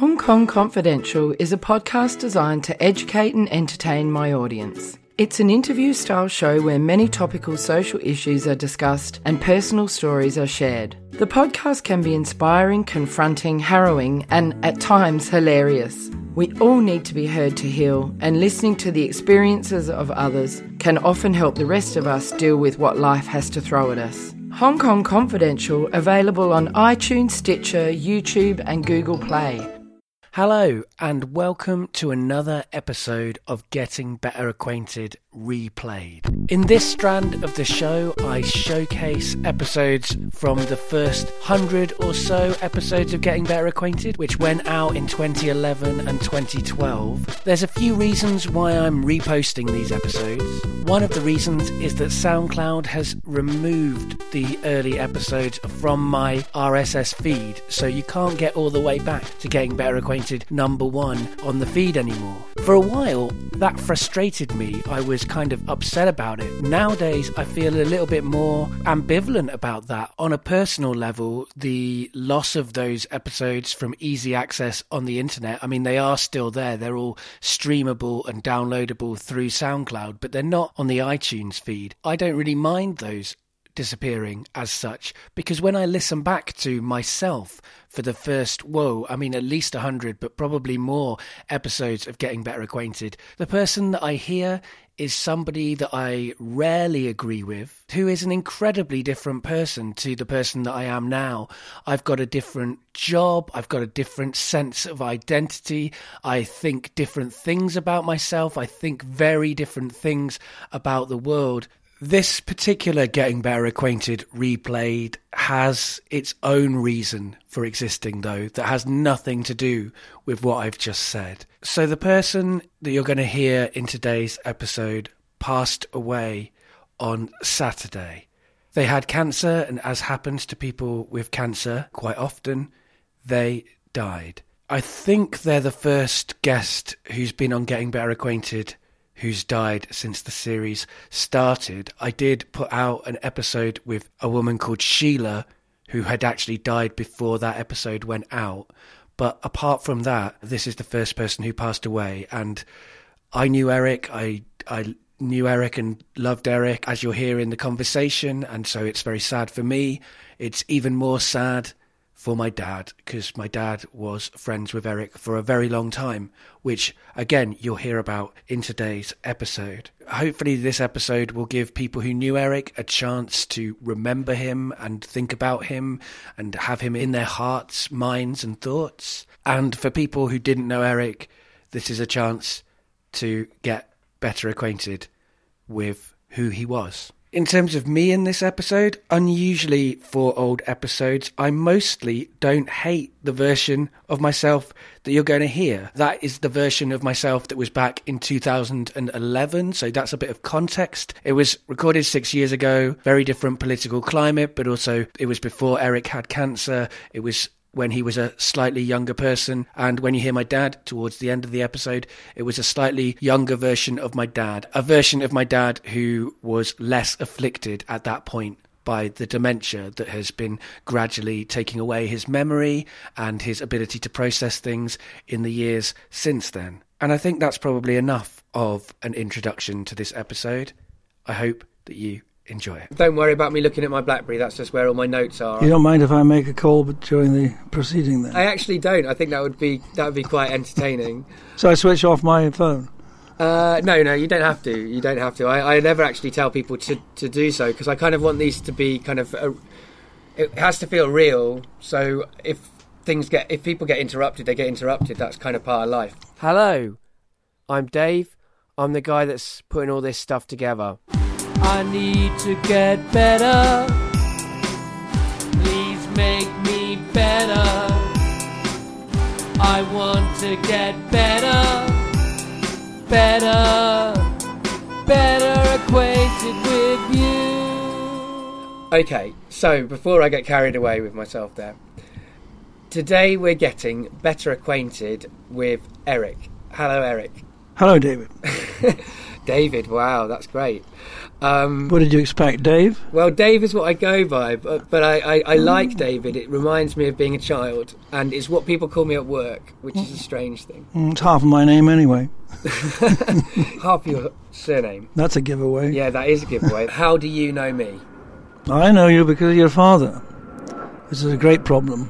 Hong Kong Confidential is a podcast designed to educate and entertain my audience. It's an interview style show where many topical social issues are discussed and personal stories are shared. The podcast can be inspiring, confronting, harrowing, and at times hilarious. We all need to be heard to heal, and listening to the experiences of others can often help the rest of us deal with what life has to throw at us. Hong Kong Confidential available on iTunes, Stitcher, YouTube, and Google Play. Hello, and welcome to another episode of Getting Better Acquainted Replayed. In this strand of the show, I showcase episodes from the first hundred or so episodes of Getting Better Acquainted, which went out in 2011 and 2012. There's a few reasons why I'm reposting these episodes. One of the reasons is that SoundCloud has removed the early episodes from my RSS feed, so you can't get all the way back to Getting Better Acquainted number one on the feed anymore. For a while, that frustrated me. I was kind of upset about it. Nowadays, I feel a little bit more ambivalent about that. On a personal level, the loss of those episodes from easy access on the internet, I mean, they are still there. They're all streamable and downloadable through SoundCloud, but they're not on the iTunes feed. I don't really mind those disappearing as such because when I listen back to myself for the first, whoa, I mean, at least 100, but probably more episodes of Getting Better Acquainted, the person that I hear is somebody that I rarely agree with, who is an incredibly different person to the person that I am now. I've got a different job, I've got a different sense of identity, I think different things about myself, I think very different things about the world. This particular Getting Better Acquainted replayed has its own reason for existing, though, that has nothing to do with what I've just said. So, the person that you're going to hear in today's episode passed away on Saturday. They had cancer, and as happens to people with cancer quite often, they died. I think they're the first guest who's been on Getting Better Acquainted who's died since the series started. I did put out an episode with a woman called Sheila who had actually died before that episode went out. But apart from that, this is the first person who passed away. And I knew Eric. I I knew Eric and loved Eric, as you'll hear in the conversation. And so it's very sad for me. It's even more sad for my dad because my dad was friends with Eric for a very long time, which again you'll hear about in today's episode. Hopefully, this episode will give people who knew Eric a chance to remember him and think about him and have him in their hearts, minds, and thoughts. And for people who didn't know Eric, this is a chance to get better acquainted with who he was. In terms of me in this episode, unusually for old episodes, I mostly don't hate the version of myself that you're going to hear. That is the version of myself that was back in 2011, so that's a bit of context. It was recorded six years ago, very different political climate, but also it was before Eric had cancer. It was when he was a slightly younger person. And when you hear my dad towards the end of the episode, it was a slightly younger version of my dad, a version of my dad who was less afflicted at that point by the dementia that has been gradually taking away his memory and his ability to process things in the years since then. And I think that's probably enough of an introduction to this episode. I hope that you enjoy it. Don't worry about me looking at my BlackBerry. That's just where all my notes are. You don't mind if I make a call during the proceeding then? I actually don't. I think that would be that would be quite entertaining. so I switch off my phone. Uh, no, no, you don't have to. You don't have to. I, I never actually tell people to, to do so because I kind of want these to be kind of. A, it has to feel real. So if things get, if people get interrupted, they get interrupted. That's kind of part of life. Hello, I'm Dave. I'm the guy that's putting all this stuff together. I need to get better. Please make me better. I want to get better, better, better acquainted with you. Okay, so before I get carried away with myself there, today we're getting better acquainted with Eric. Hello, Eric. Hello, David. David. Wow, that's great. Um, What did you expect, Dave? well, Dave is what I go by, but, but I, I, I like David. It reminds me of being a child, and it's what people call me at work, which is a strange thing. Mm, It's half of my name anyway. Half your surname. That's a giveaway. Yeah, that is a giveaway. How do you know me? I know you because of your father. This is a great problem.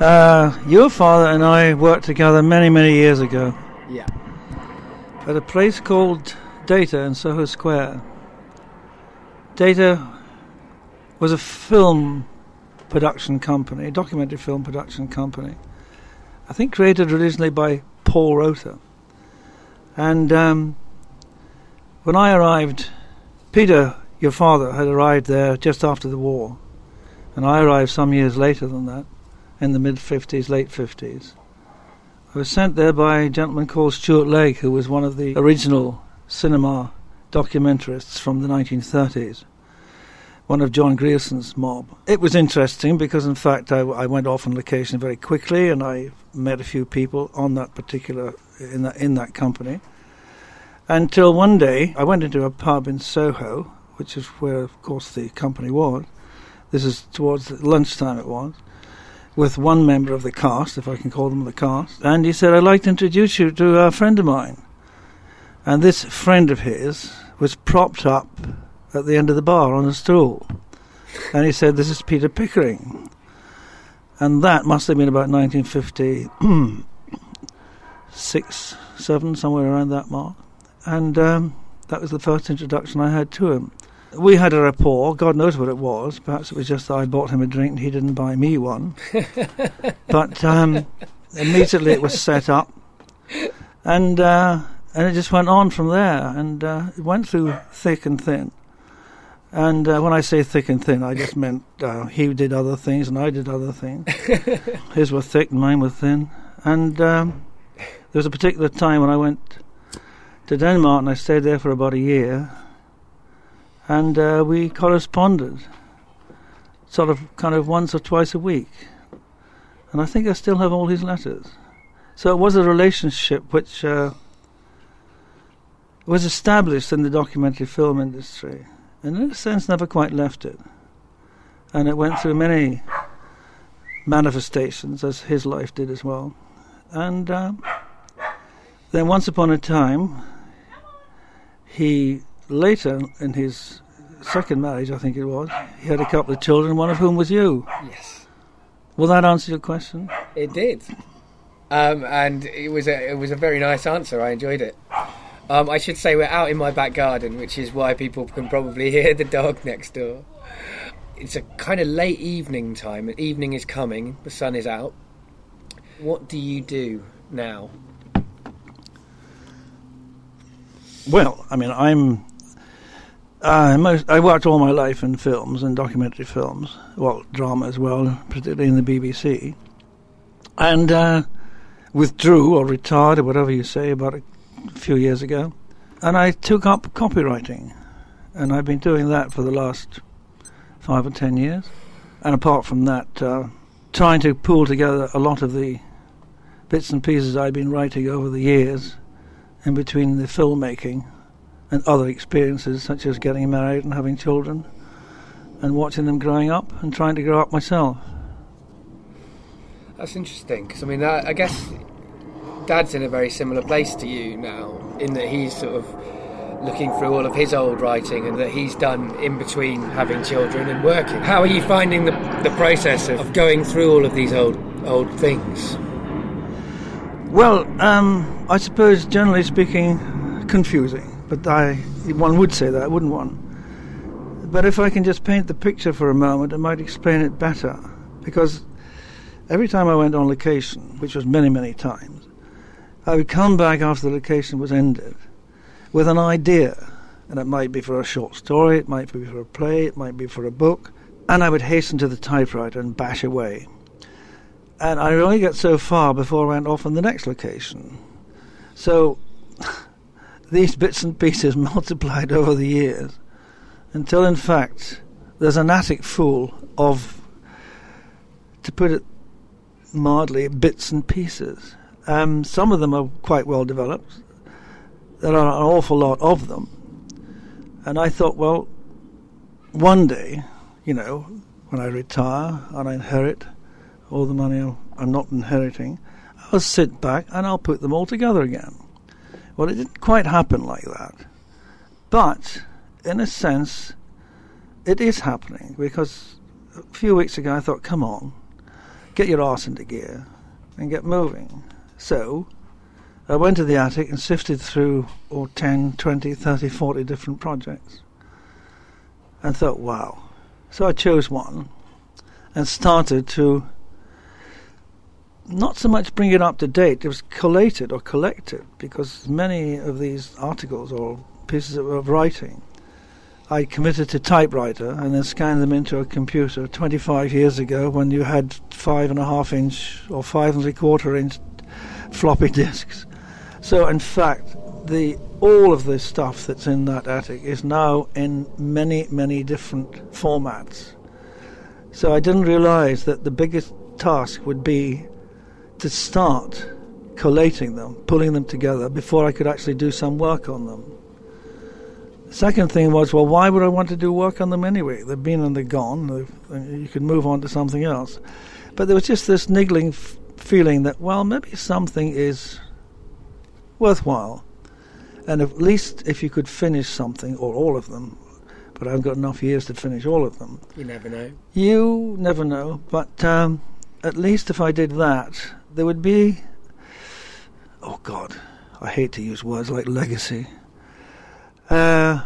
Uh, your father and I worked together many, many years ago. At a place called Data in Soho Square. Data was a film production company, a documentary film production company. I think created originally by Paul Rotha. And um, when I arrived, Peter, your father, had arrived there just after the war. And I arrived some years later than that, in the mid 50s, late 50s. Was sent there by a gentleman called Stuart Legg, who was one of the original cinema documentarists from the 1930s, one of John Grierson's mob. It was interesting because, in fact, I, I went off on location very quickly and I met a few people on that particular in that in that company. Until one day, I went into a pub in Soho, which is where, of course, the company was. This is towards lunchtime. It was with one member of the cast, if I can call them the cast, and he said, I'd like to introduce you to a friend of mine. And this friend of his was propped up at the end of the bar on a stool. And he said, This is Peter Pickering. And that must have been about 1956, 7, somewhere around that mark. And um, that was the first introduction I had to him. We had a rapport. God knows what it was. Perhaps it was just that I bought him a drink and he didn't buy me one. but um, immediately it was set up, and uh, and it just went on from there. And uh, it went through thick and thin. And uh, when I say thick and thin, I just meant uh, he did other things and I did other things. His were thick and mine were thin. And um, there was a particular time when I went to Denmark and I stayed there for about a year and uh, we corresponded sort of kind of once or twice a week. And I think I still have all his letters. So it was a relationship which uh, was established in the documentary film industry, and in a sense never quite left it. And it went through many manifestations, as his life did as well. And uh, then once upon a time, he later in his second marriage, I think it was, he had a couple of children, one of whom was you. Yes. Will that answer your question? It did, um, and it was a it was a very nice answer. I enjoyed it. Um, I should say we're out in my back garden, which is why people can probably hear the dog next door. It's a kind of late evening time. Evening is coming. The sun is out. What do you do now? Well, I mean, I'm. Uh, most, I worked all my life in films and documentary films, well, drama as well, particularly in the BBC, and uh, withdrew or retired or whatever you say about a few years ago, and I took up copywriting, and I've been doing that for the last five or ten years, and apart from that, uh, trying to pull together a lot of the bits and pieces I've been writing over the years in between the filmmaking and other experiences such as getting married and having children and watching them growing up and trying to grow up myself. That's interesting because I mean, I, I guess Dad's in a very similar place to you now, in that he's sort of looking through all of his old writing and that he's done in between having children and working. How are you finding the, the process of, of going through all of these old old things? Well, um, I suppose generally speaking, confusing. But I, one would say that, wouldn't one? But if I can just paint the picture for a moment, it might explain it better. Because every time I went on location, which was many, many times, I would come back after the location was ended with an idea. And it might be for a short story, it might be for a play, it might be for a book. And I would hasten to the typewriter and bash away. And I only get so far before I went off on the next location. So these bits and pieces multiplied over the years until, in fact, there's an attic full of, to put it mildly, bits and pieces. Um, some of them are quite well developed, there are an awful lot of them. And I thought, well, one day, you know, when I retire and I inherit all the money I'm- I'm not inheriting, I'll sit back and I'll put them all together again. Well, it didn't quite happen like that. But, in a sense, it is happening because a few weeks ago I thought, come on, get your arse into gear and get moving. So, I went to the attic and sifted through oh, 10, 20, 30, 40 different projects and thought, wow. So I chose one and started to not so much bring it up to date, it was collated or collected because many of these articles or pieces of, writing I committed to typewriter and then scanned them into a computer 25 years ago when you had five and a half inch or five and a quarter inch floppy disks. So, in fact, the all of the stuff that's in that attic is now in many, many different formats. So, I didn't realize that the biggest task would be to start collating them, pulling them together before I could actually do some work on them. Second thing was, well, why would I want to do work on them anyway? They've been and they're gone. They've, you could move on to something else. But there was just this niggling f- feeling that, well, maybe something is worthwhile. And at least if you could finish something, or all of them, but I haven't got enough years to finish all of them, You never know. you never know. But um, at least if I did that, there would be. Oh, God. I hate to use words like legacy. Uh,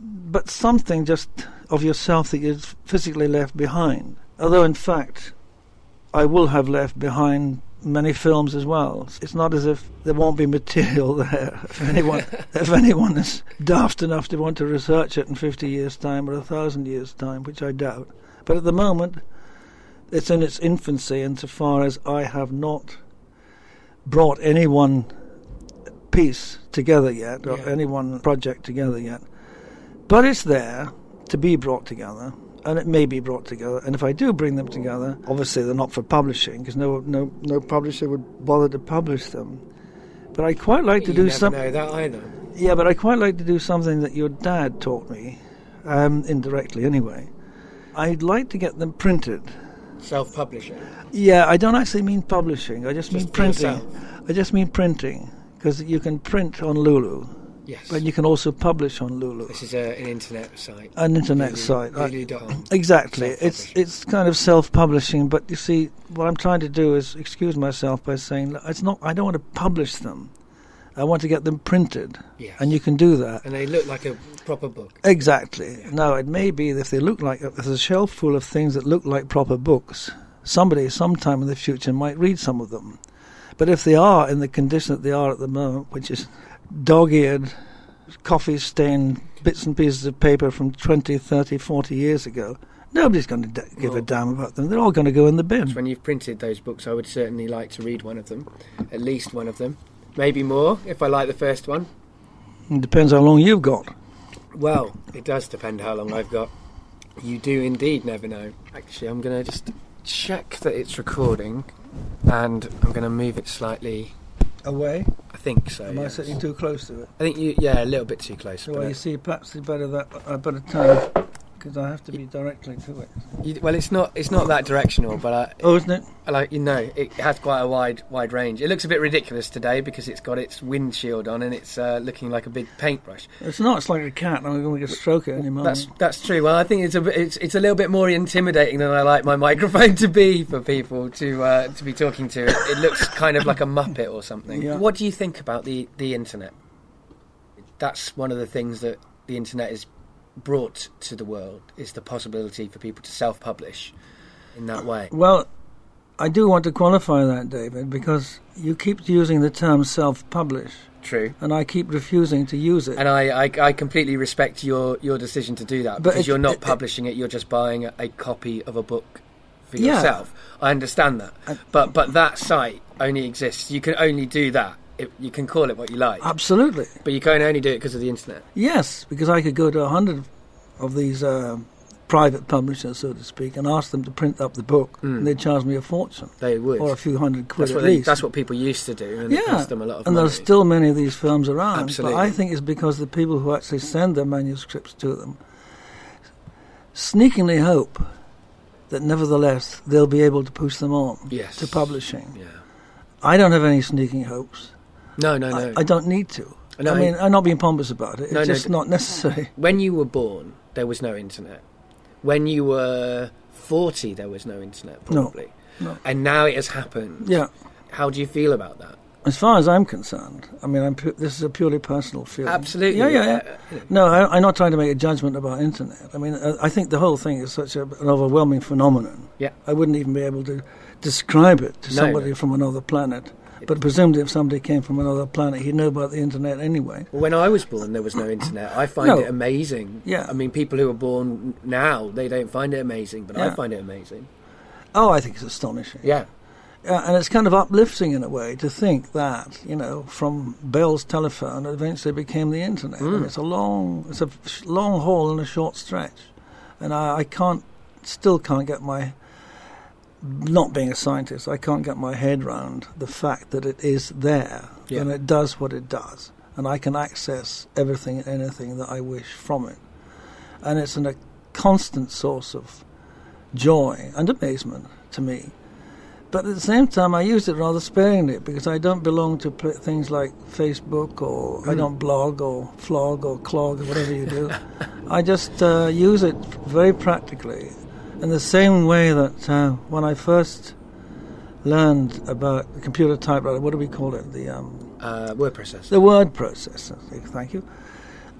but something just of yourself that you've physically left behind. Although, in fact, I will have left behind many films as well. It's not as if there won't be material there. If anyone, if anyone is daft enough to want to research it in 50 years' time or a thousand years' time, which I doubt. But at the moment, it's in its infancy insofar as I have not brought any one piece together yet, or Yeah. any one project together yet. But it's there to be brought together, and it may be brought together. And if I do bring them together, obviously they're not for publishing because no, no, no publisher would bother to publish them. But I quite like to you do something. know that either. Yeah, but I quite like to do something that your dad taught me, um, indirectly anyway. I'd like to get them printed. Self-publishing. Yeah, I don't actually mean publishing. I just, mean Just for printing. I just mean printing because you can print on Lulu, Yes. but you can also publish on Lulu, This is a, an internet site. an internet Lulu- site. Lulu.com. Exactly. It's it's kind of self-publishing, but you see, what I'm trying to do is excuse myself by saying it's not. I don't want to publish them. I want to get them printed, Yes. and you can do that. And they look like a proper book. Exactly. Now, it may be that if they look like if there's a shelf full of things that look like proper books, somebody sometime in the future might read some of them. But if they are in the condition that they are at the moment, which is dog-eared, coffee-stained bits and pieces of paper from 20, 30, 40 years ago, nobody's going to d- give a damn about them. They're all going to go in the bin. When you've printed those books, I would certainly like to read one of them, at least one of them, maybe more if I like the first one. It depends how long you've got. Well, it does depend how long I've got. You do indeed never know. Actually, I'm going to just check that it's recording, and I'm going to move it slightly. Away? I think so. Am I yes. sitting too close to it? I think you, yeah, a little bit too close. Well, uh, you see, perhaps it's better that I better turn because I have to be directly to it. you- well, it's not it's not that directional, but I, Oh, isn't it? Like you know it has quite a wide wide range. It looks a bit ridiculous today because it's got its windshield on and it's uh, looking like a big paintbrush. It's not. It's like a cat. I'm going to stroke it any moment. That's that's true. Well, I think it's a it's it's a little bit more intimidating than I like my microphone to be for people to uh, to be talking to. It, it looks kind of like a muppet or something. Yeah. What do you think about the the internet? That's one of the things that the internet has brought to the world is the possibility for people to self-publish in that way. Well, I do want to qualify that, David, because you keep using the term self-publish, True. and I keep refusing to use it. And I, I, I completely respect your, your decision to do that But because it- you're not it- publishing it, you're just buying a, a copy of a book for Yeah. yourself. I understand that. I- but but that site only exists. You can only do that. It, you can call it what you like. Absolutely, but you can only do it because of the internet. yes, because I could go to a hundred of these uh, private publishers, so to speak, and ask them to print up the book, and they'd charge me a fortune They would. or a few hundred quid that's, at they, least. that's what people used to do, and it yeah, cost them a lot of money. and money. there's still many of these films around. Absolutely. But I think it's because the people who actually send their manuscripts to them sneakingly hope that nevertheless they'll be able to push them on Yes. to publishing. yeah. I don't have any sneaking hopes. No, no, no. I, I don't need to. No, I mean, I'm not being pompous about it. It's No, no, just d- not necessary. when you were born, there was no internet. When you were 40, there was no internet, probably. no. And now it has happened. Yeah. How do you feel about that? As far as I'm concerned, I mean, I'm pu- this is a purely personal feeling. Absolutely. Yeah, yeah, yeah. Uh, No, I, I'm not trying to make a judgment about internet. I mean, uh, I think the whole thing is such a, an overwhelming phenomenon. Yeah. I wouldn't even be able to describe it to No, somebody no. from another planet. But presumably, if somebody came from another planet, he'd know about the internet anyway. Well, when I was born, there was no internet. I find No. it amazing. Yeah. I mean, people who are born now, they don't find it amazing, but I find it amazing. Oh, I think it's astonishing. Yeah. Uh, and it's kind of uplifting in a way to think that you know from Bell's telephone it eventually became the internet. Mm. And it's a long, it's a long haul and a short stretch, and I, I can't, still can't get my, not being a scientist, I can't get my head round the fact that it is there Yeah. and it does what it does, and I can access everything and anything that I wish from it, and it's an, a constant source of joy and amazement to me. But at the same time, I use it rather sparingly because I don't belong to pl- things like Facebook or I don't blog or flog or clog or whatever you do. I just uh, use it very practically in the same way that uh, when I first learned about the computer typewriter, what do we call it? The um, Uh, word processor. the word processor. Thank you.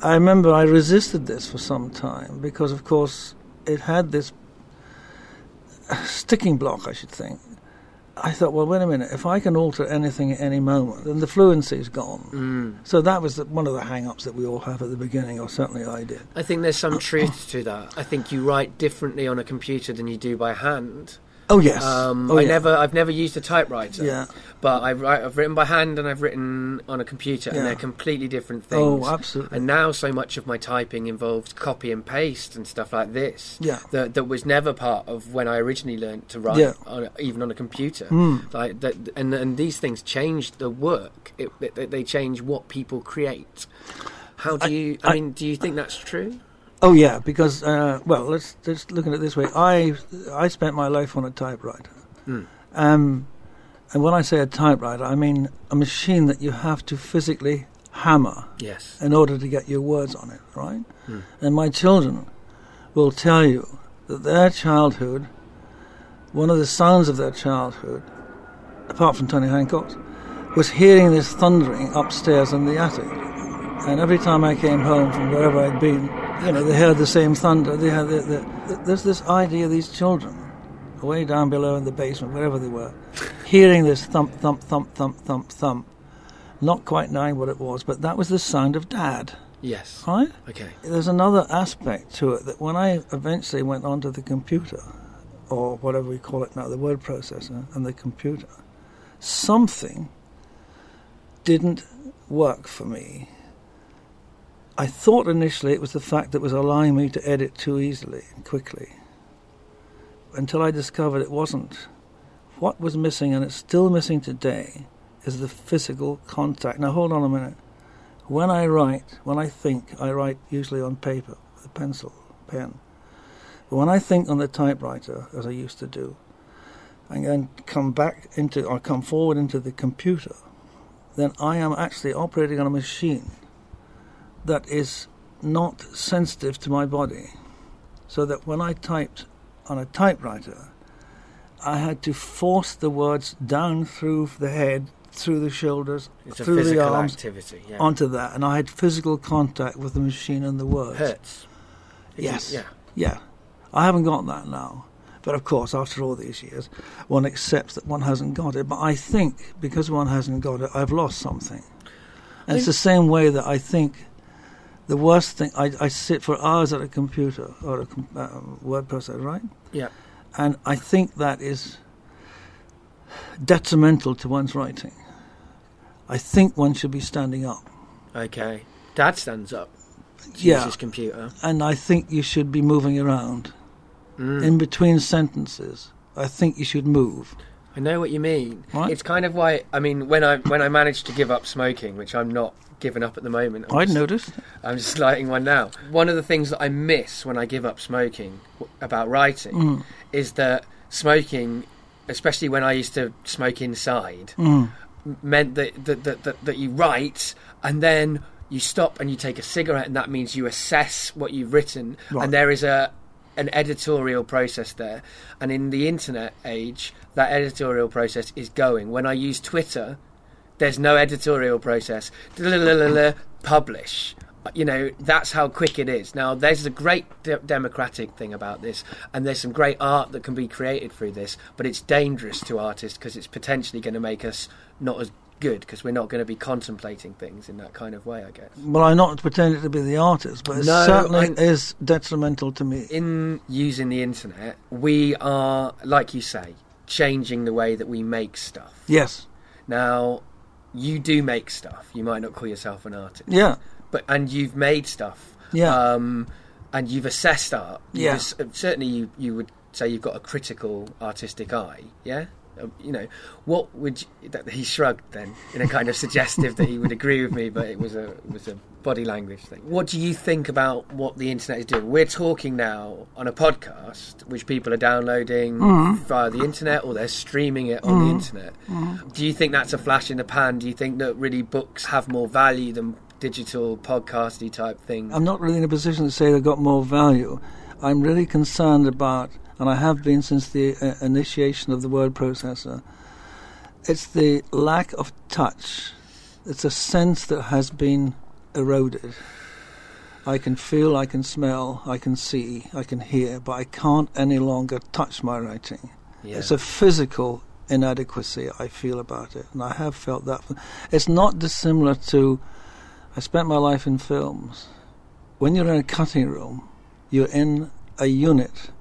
I remember I resisted this for some time because, of course, it had this sticking block, I should think. I thought, well, wait a minute. If I can alter anything at any moment, then the fluency's gone. Mm. So that was the, one of the hang-ups that we all have at the beginning, or certainly I did. I think there's some truth to that. I think you write differently on a computer than you do by hand. Oh yes. Um, oh, I yeah. never, I've never used a typewriter. Yeah. But I've, write, I've written by hand and I've written on a computer, and they're completely different things. Oh, absolutely. And now so much of my typing involves copy and paste and stuff like this. Yeah. That, that was never part of when I originally learned to write, Yeah. on, even on a computer. Hmm. Like that, and and these things change the work. It, it, they change what people create. How do I- you? I, I- mean, do you think that's true? Oh yeah, because uh, well, let's let's look at it this way. I I spent my life on a typewriter, Mm. um, and when I say a typewriter, I mean a machine that you have to physically hammer Yes. in order to get your words on it, right? Mm. And my children will tell you that their childhood, one of the sounds of their childhood, apart from Tony Hancock's, was hearing this thundering upstairs in the attic. And every time I came home from wherever I'd been, you know, they heard the same thunder. They had the, the, there's this idea of these children, way down below in the basement, wherever they were, hearing this thump, thump, thump, thump, thump, thump, not quite knowing what it was, but that was the sound of dad, Yes. right? Okay. There's another aspect to it that when I eventually went onto the computer, or whatever we call it now, the word processor and the computer, something didn't work for me. I thought initially it was the fact that was allowing me to edit too easily and quickly, until I discovered it wasn't. What was missing, and it's still missing today, is the physical contact. Now, hold on a minute. When I write, when I think, I write usually on paper with a pencil, pen. But when I think on the typewriter, as I used to do, and then come back into, or come forward into the computer, then I am actually operating on a machine that is not sensitive to my body. So that when I typed on a typewriter, I had to force the words down through the head, through the shoulders, It's a through the arms, activity. Yeah. onto that, and I had physical contact with the machine and the words. hurts. It Yes. can- Yeah. Yeah, I haven't got that now. But of course, after all these years, one accepts that one hasn't got it. But I think because one hasn't got it, I've lost something. And it's the same way that I think the worst thing, I, I sit for hours at a computer or a com- uh, word processor, right? Yeah. And I think that is detrimental to one's writing. I think one should be standing up. Okay. Dad stands up. Yeah. His computer. and I think you should be moving around. Mm. in between sentences, I think you should move. I know what you mean. Right. It's kind of why I mean when I when I managed to give up smoking, which I'm not giving up at the moment. I'm I'd just- noticed. I'm just lighting one now. One of the things that I miss when I give up smoking w- about writing Mm. is that smoking, especially when I used to smoke inside, Mm. meant that that, that that that you write and then you stop and you take a cigarette, and that means you assess what you've written, Right. and there is a an editorial process there. And in the internet age, that editorial process is going. When I use Twitter, there's no editorial process. Publish. You know, that's how quick it is. Now, there's a great de- democratic thing about this, and there's some great art that can be created through this, but it's dangerous to artists because it's potentially going to make us not as good because we're not going to be contemplating things in that kind of way, I guess. Well, I'm not pretending to be the artist, but it No, certainly I- is detrimental to me. in using the internet, we are, like you say, changing the way that we make stuff. yes. Now, you do make stuff. You might not call yourself an artist, Yeah. but and you've made stuff. Yeah. Um, and you've assessed art. You've Yeah. certainly, you you would say you've got a critical artistic eye. Yeah. Um, you know, what would you, that he shrugged then in a kind of suggestive that he would agree with me, but it was a it was a body language thing. What do you think about what the internet is doing? We're talking now on a podcast which people are downloading Mm-hmm. via the internet or they're streaming it on the internet. Do you think that's a flash in the pan? Do you think that really books have more value than digital podcasty type things? I'm not really in a position to say they've got more value. I'm really concerned about, and I have been since the uh, initiation of the word processor, it's the lack of touch. It's a sense that has been eroded. I can feel, I can smell, I can see, I can hear, but I can't any longer touch my writing. Yeah. It's a physical inadequacy I feel about it, and I have felt that. It's not dissimilar to. I spent my life in films. When you're in a cutting room, you're in a unit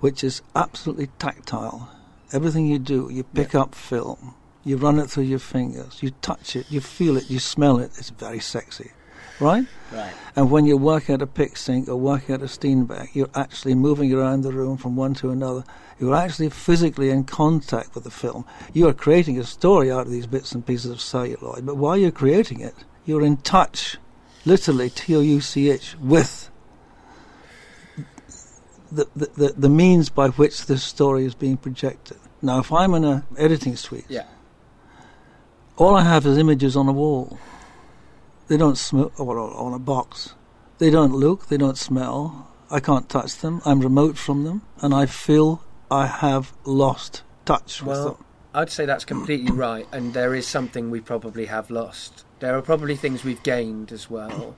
which is absolutely tactile. Everything you do, you pick up film, you run it through your fingers, you touch it, you feel it, you smell it. It's very sexy, right? right. And when you work at a Pic Sync or work at a Steenbeck, you're actually moving around the room from one to another. You're actually physically in contact with the film. You are creating a story out of these bits and pieces of celluloid, but while you're creating it, you're in touch, literally T O U C H, with the, the, the, means by which this story is being projected. Now, if I'm in an editing suite, Yeah. all I have is images on a wall. They don't smell, or on a box. They don't look, they don't smell. I can't touch them. I'm remote from them, and I feel I have lost touch with Well, them. I'd say that's completely right, and there is something we probably have lost. There are probably things we've gained as well.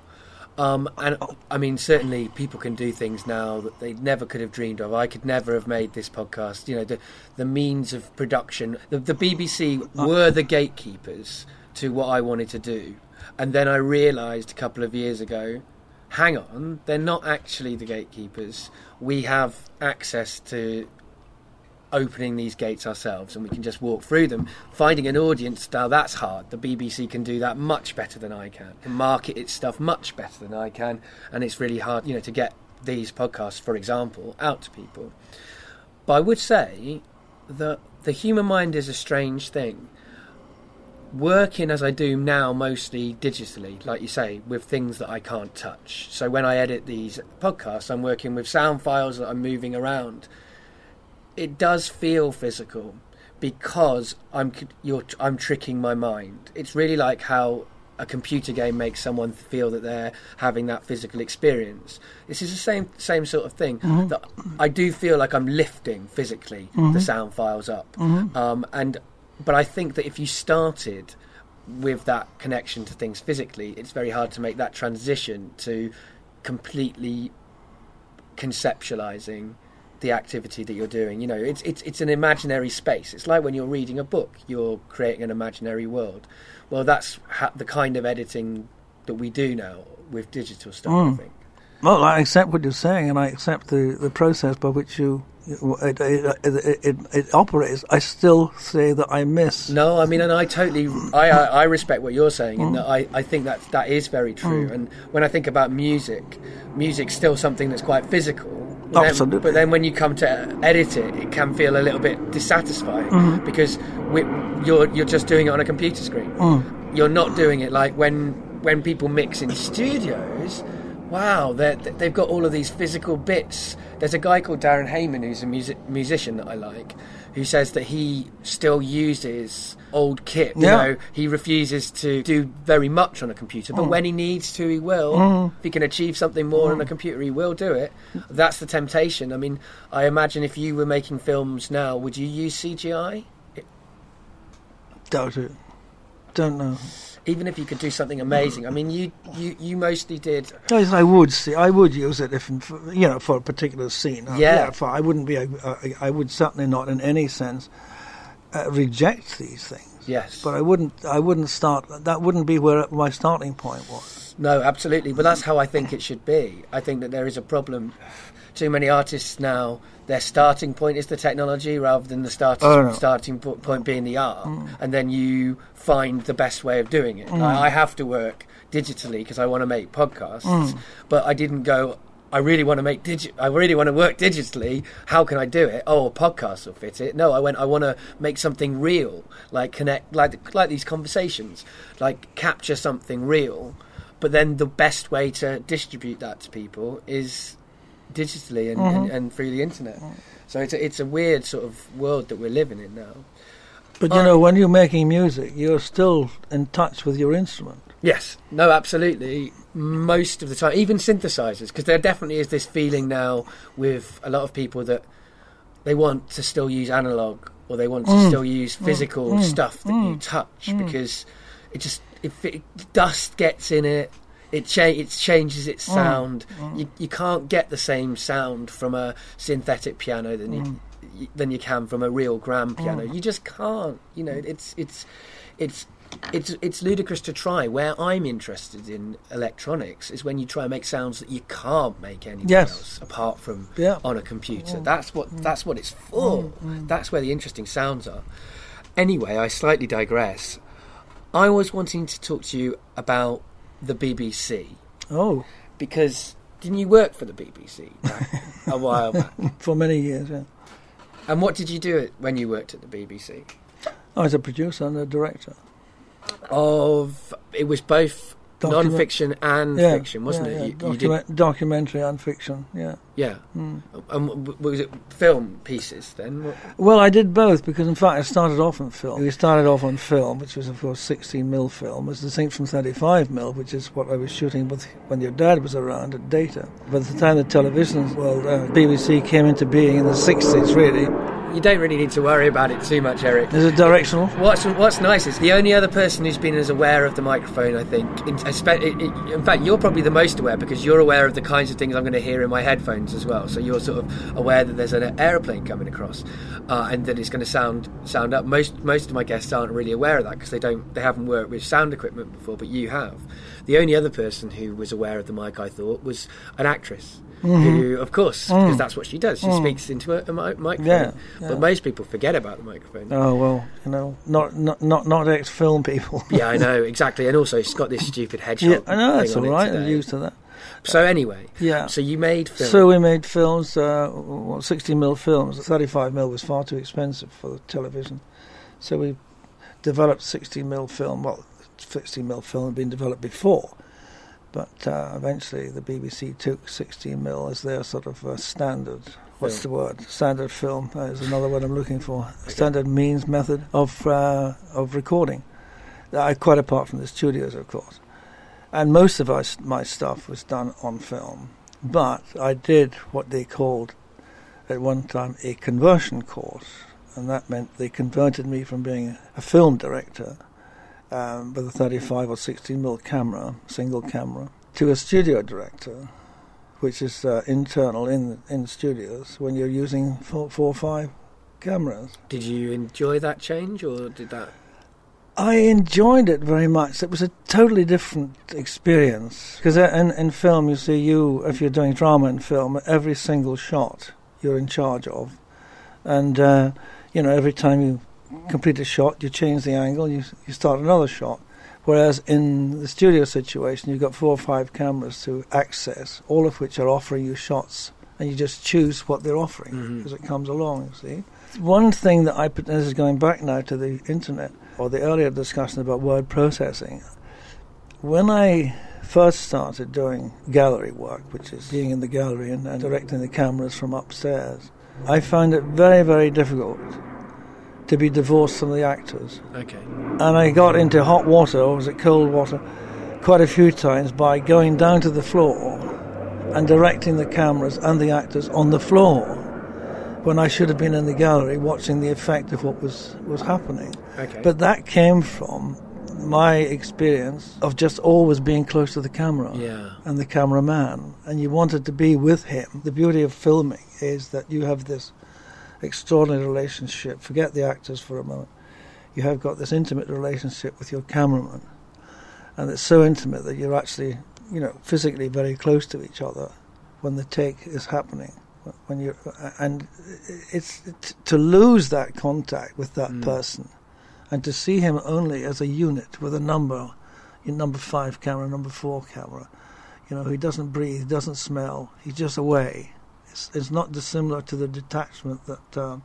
Um, and I mean, certainly people can do things now that they never could have dreamed of. I could never have made this podcast. You know, the the means of production. The, the BBC were the gatekeepers to what I wanted to do, and then I realised a couple of years ago, hang on, they're not actually the gatekeepers. We have access to opening these gates ourselves and we can just walk through them finding an audience. Now that's hard. The bbc can do that much better than i can. And market its stuff much better than i can. And it's really hard you know to get these podcasts for example out to people. But i would say that the human mind is a strange thing. Working as I do now, mostly digitally, like you say, with things that I can't touch. So when I edit these podcasts, I'm working with sound files that I'm moving around. It does feel physical because I'm you're, I'm tricking my mind. It's really like how a computer game makes someone feel that they're having that physical experience. This is the same same sort of thing. Mm-hmm. That I do feel like I'm lifting physically the mm-hmm. sound files up, mm-hmm. um, and but I think that if you started with that connection to things physically, it's very hard to make that transition to completely conceptualizing the activity that you're doing. You know, it's it's it's an imaginary space. It's like when you're reading a book, you're creating an imaginary world. Well, that's ha- the kind of editing that we do now with digital stuff. I hmm. think. Well, I accept what you're saying, and I accept the, the process by which you it, it, it, it, it operates. I still say that I miss. No, I mean, and I totally, I, I, I respect what you're saying, and hmm. that I, I think that that is very true. Hmm. And when I think about music, music's still something that's quite physical. But then- but then when you come to edit it, it can feel a little bit dissatisfying Mm-hmm. because we, you're you're just doing it on a computer screen. Mm. You're not doing it like when when people mix in studios. Wow, they've got all of these physical bits. There's a guy called Darren Hayman who's a music, musician that I like, who says that he still uses old kit. You Yeah. know, he refuses to do very much on a computer, Mm. but when he needs to, he will. If he can achieve something more Mm. on a computer, he will do it. That's the temptation. I mean, I imagine if you were making films now, would you use CGI? Doubt it. Don't know. Even if you could do something amazing. I mean, you you, you mostly did. Yes, I would see. I would use it if, you know, for a particular scene. Uh, Yeah. for, I wouldn't be. A, a, I would certainly not, in any sense, uh, reject these things. Yes. But I wouldn't. I wouldn't start. That wouldn't be where my starting point was. No, absolutely. But that's how I think it should be. I think that there is a problem. Too many artists now, their starting point is the technology rather than the start- Oh, no. starting point being the art. Mm. And then you find the best way of doing it. I, mm. I have to work digitally because I want to make podcasts. Mm. But I didn't go, I really want to make digi- I really want to work digitally. How can I do it? Oh, a podcast will fit it. No, I went. I want to make something real, like connect, like like these conversations, like capture something real. But then the best way to distribute that to people is digitally and, and, mm-hmm. and through the internet. Mm. So it's a, it's a weird sort of world that we're living in now. But you Uh, know, when you're making music, you're still in touch with your instrument. Yes, no, absolutely. Most of the time, even synthesizers, because there definitely is this feeling now with a lot of people that they want to still use analog or they want to Mm. still use mm. physical mm. stuff that you touch because it just if it, dust gets in it. It, cha- it changes its mm. sound. Mm. You, you can't get the same sound from a synthetic piano than you, mm. y- than you can from a real grand piano. You just can't. You know, it's it's it's it's it's ludicrous to try. Where I'm interested in electronics is when you try and make sounds that you can't make anywhere Yes. else apart from Yeah. on a computer. That's what that's what it's for. That's where the interesting sounds are. Anyway, I slightly digress. I was wanting to talk to you about the BBC Oh, because didn't you work for the BBC a while back? for many years. Yeah. And what did you do it when you worked at the BBC? I was a producer and a director. Of it was both Document- non-fiction and Yeah, fiction, wasn't yeah, it? yeah. You, you documentary and fiction. Yeah. yeah. Hmm. And w- was it film pieces then? What- Well, I did both because, in fact, I started off on film. We started off on film, which was, of course, 16 mil film, as distinct from 35 mil, which is what I was shooting with when your dad was around at Data. By the time the television, well, uh, BBC came into being in the 60s, really. You don't really need to worry about it too much, Eric. Is it directional? What's What's nice is the only other person who's been as aware of the microphone. I think, in, espe- i- i- in fact, you're probably the most aware because you're aware of the kinds of things I'm going to hear in my headphones as well. So you're sort of aware that there's an aeroplane coming across, uh, and that it's going to sound sound up. Most most of my guests aren't really aware of that because they don't they haven't worked with sound equipment before, but you have. The only other person who was aware of the mic, I thought, was an actress. Mm-hmm. Who, of course, because mm. that's what she does. She mm. speaks into a, a microphone. Yeah, yeah. But most people forget about the microphone. Oh, well, you know, not not not, not ex film people. Yeah, I know exactly, and also it's got this stupid hedgehog. yeah, I know, that's all right. I'm used to that. So anyway, Yeah. so you made film. So we made films, uh, well, 60 mil films. 35 mil was far too expensive for television. So we developed 60 mil film. Well, 60 mil film had been developed before. But uh, eventually the BBC took 60 mil as their sort of uh, standard. What's the word? Standard film uh, is another word I'm looking for. Standard means method of uh, of recording. Uh, quite apart from the studios, of course. And most of our, my stuff was done on film. But I did what they called at one time a conversion course, and that meant they converted me from being a film director um, with a 35 or 16 mil camera, single camera, to a studio director, which is uh, internal in in studios when you're using four, four or five cameras. Did you enjoy that change, or did that? I enjoyed it very much. It was a totally different experience because in, in film, you see, you if you're doing drama in film, every single shot you're in charge of, and uh, you know every time you complete a shot, you change the angle, you you start another shot. Whereas in the studio situation, you've got four or five cameras to access, all of which are offering you shots and you just choose what they're offering mm-hmm. as it comes along. You see, one thing that I put this is going back now to the internet or the earlier discussion about word processing. When I first started doing gallery work, which is being in the gallery and, and directing the cameras from upstairs, I found it very, very difficult to be divorced from the actors. Okay. And I got into hot water, or was it cold water, quite a few times by going down to the floor and directing the cameras and the actors on the floor when I should have been in the gallery watching the effect of what was, was happening. Okay. But that came from my experience of just always being close to the camera Yeah. and the cameraman, and you wanted to be with him. The beauty of filming is that you have this extraordinary relationship. Forget the actors for a moment. You have got this intimate relationship with your cameraman, and it's so intimate that you're actually, you know, physically very close to each other when the take is happening. When you and it's to lose that contact with that mm. person, and to see him only as a unit with a number, in number five camera, number four camera. You know, he doesn't breathe, doesn't smell. He's just away. It's, it's not dissimilar to the detachment that um,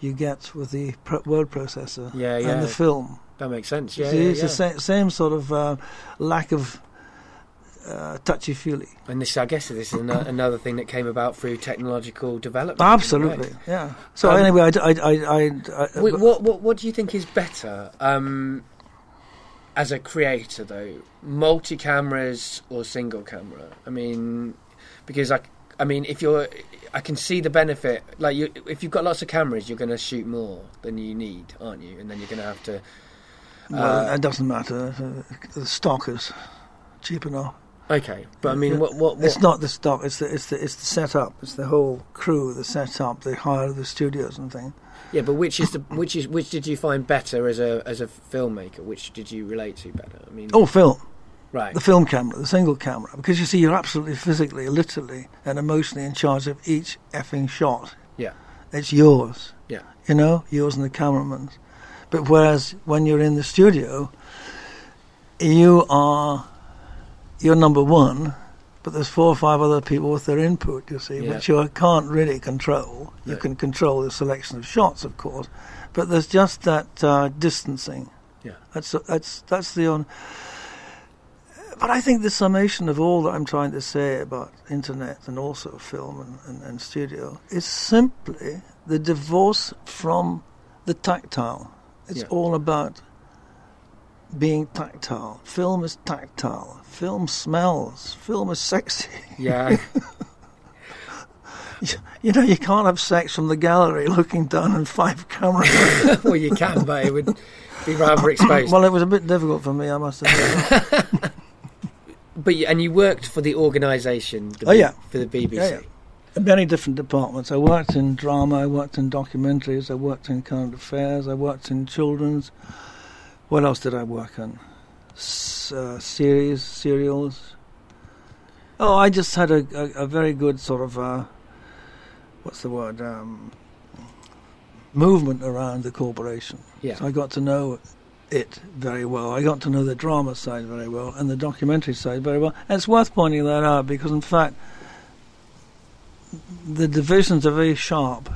you get with the pro- word processor Yeah, yeah. and the film. That makes sense. Yeah, See, yeah, it's yeah. the same, same sort of uh, lack of uh, touchy feely. And this, I guess, this is ano- another thing that came about through technological development. Absolutely, yeah. So Um, anyway, I, I, I, I- Wait, what, what what do you think is better um, as a creator though multi cameras or single camera I mean because I I mean if you're I can see the benefit like you if you've got lots of cameras you're going to shoot more than you need aren't you and then you're going to have to well, uh, it doesn't matter. Uh, The stock is cheap enough. okay but I mean what what, what It's not the stock. It's the it's the it's the setup. It's the whole crew, the setup, the hire of the studios and things. yeah but which is the which is which did you find better as a as a filmmaker which did you relate to better I mean Oh, film. Right the film camera, the single camera, because you see, you're absolutely physically, literally, and emotionally in charge of each effing shot. Yeah. It's yours. Yeah. You know, yours and the cameraman's. But whereas when you're in the studio, you are, you're number one, but there's four or five other people with their input, you see, Yeah. which you can't really control. You can control the selection of shots, of course, but there's just that uh, distancing. Yeah. That's that's that's the on. But I think the summation of all that I'm trying to say about internet and also film and, and, and studio is simply the divorce from the tactile. It's Yeah. all about being tactile. Film is tactile. Film smells. Film is sexy. yeah You know, you can't have sex from the gallery looking down on five cameras. well you can but it would be rather exposed well, it was a bit difficult for me, I must admit. But you, and you worked for the organisation. the Oh, B- yeah. for the BBC. Yeah, yeah. many different departments. I worked in drama, I worked in documentaries, I worked in current affairs, I worked in children's. What else did I work on? S- uh, series, serials. Oh, I just had a, a, a very good sort of, uh, what's the word, um, movement around the corporation. Yeah. So I got to know it very well. I got to know the drama side very well and the documentary side very well. And it's worth pointing that out because, in fact, the divisions are very sharp,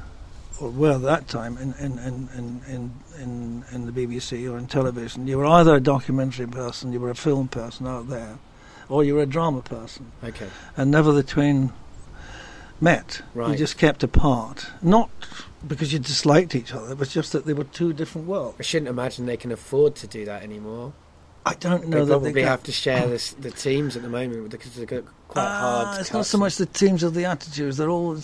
or were at that time in in, in, in, in, in in the BBC or in television. You were either a documentary person, you were a film person out there, or you were a drama person, Okay. and never the twain met. Right. You just kept apart, not because you disliked each other, It was just that they were two different worlds. I shouldn't imagine they can afford to do that anymore. I don't know they that probably they have to share this, the teams at the moment because they've got quite hard. Ah, it's not so much the teams of the attitudes. They're all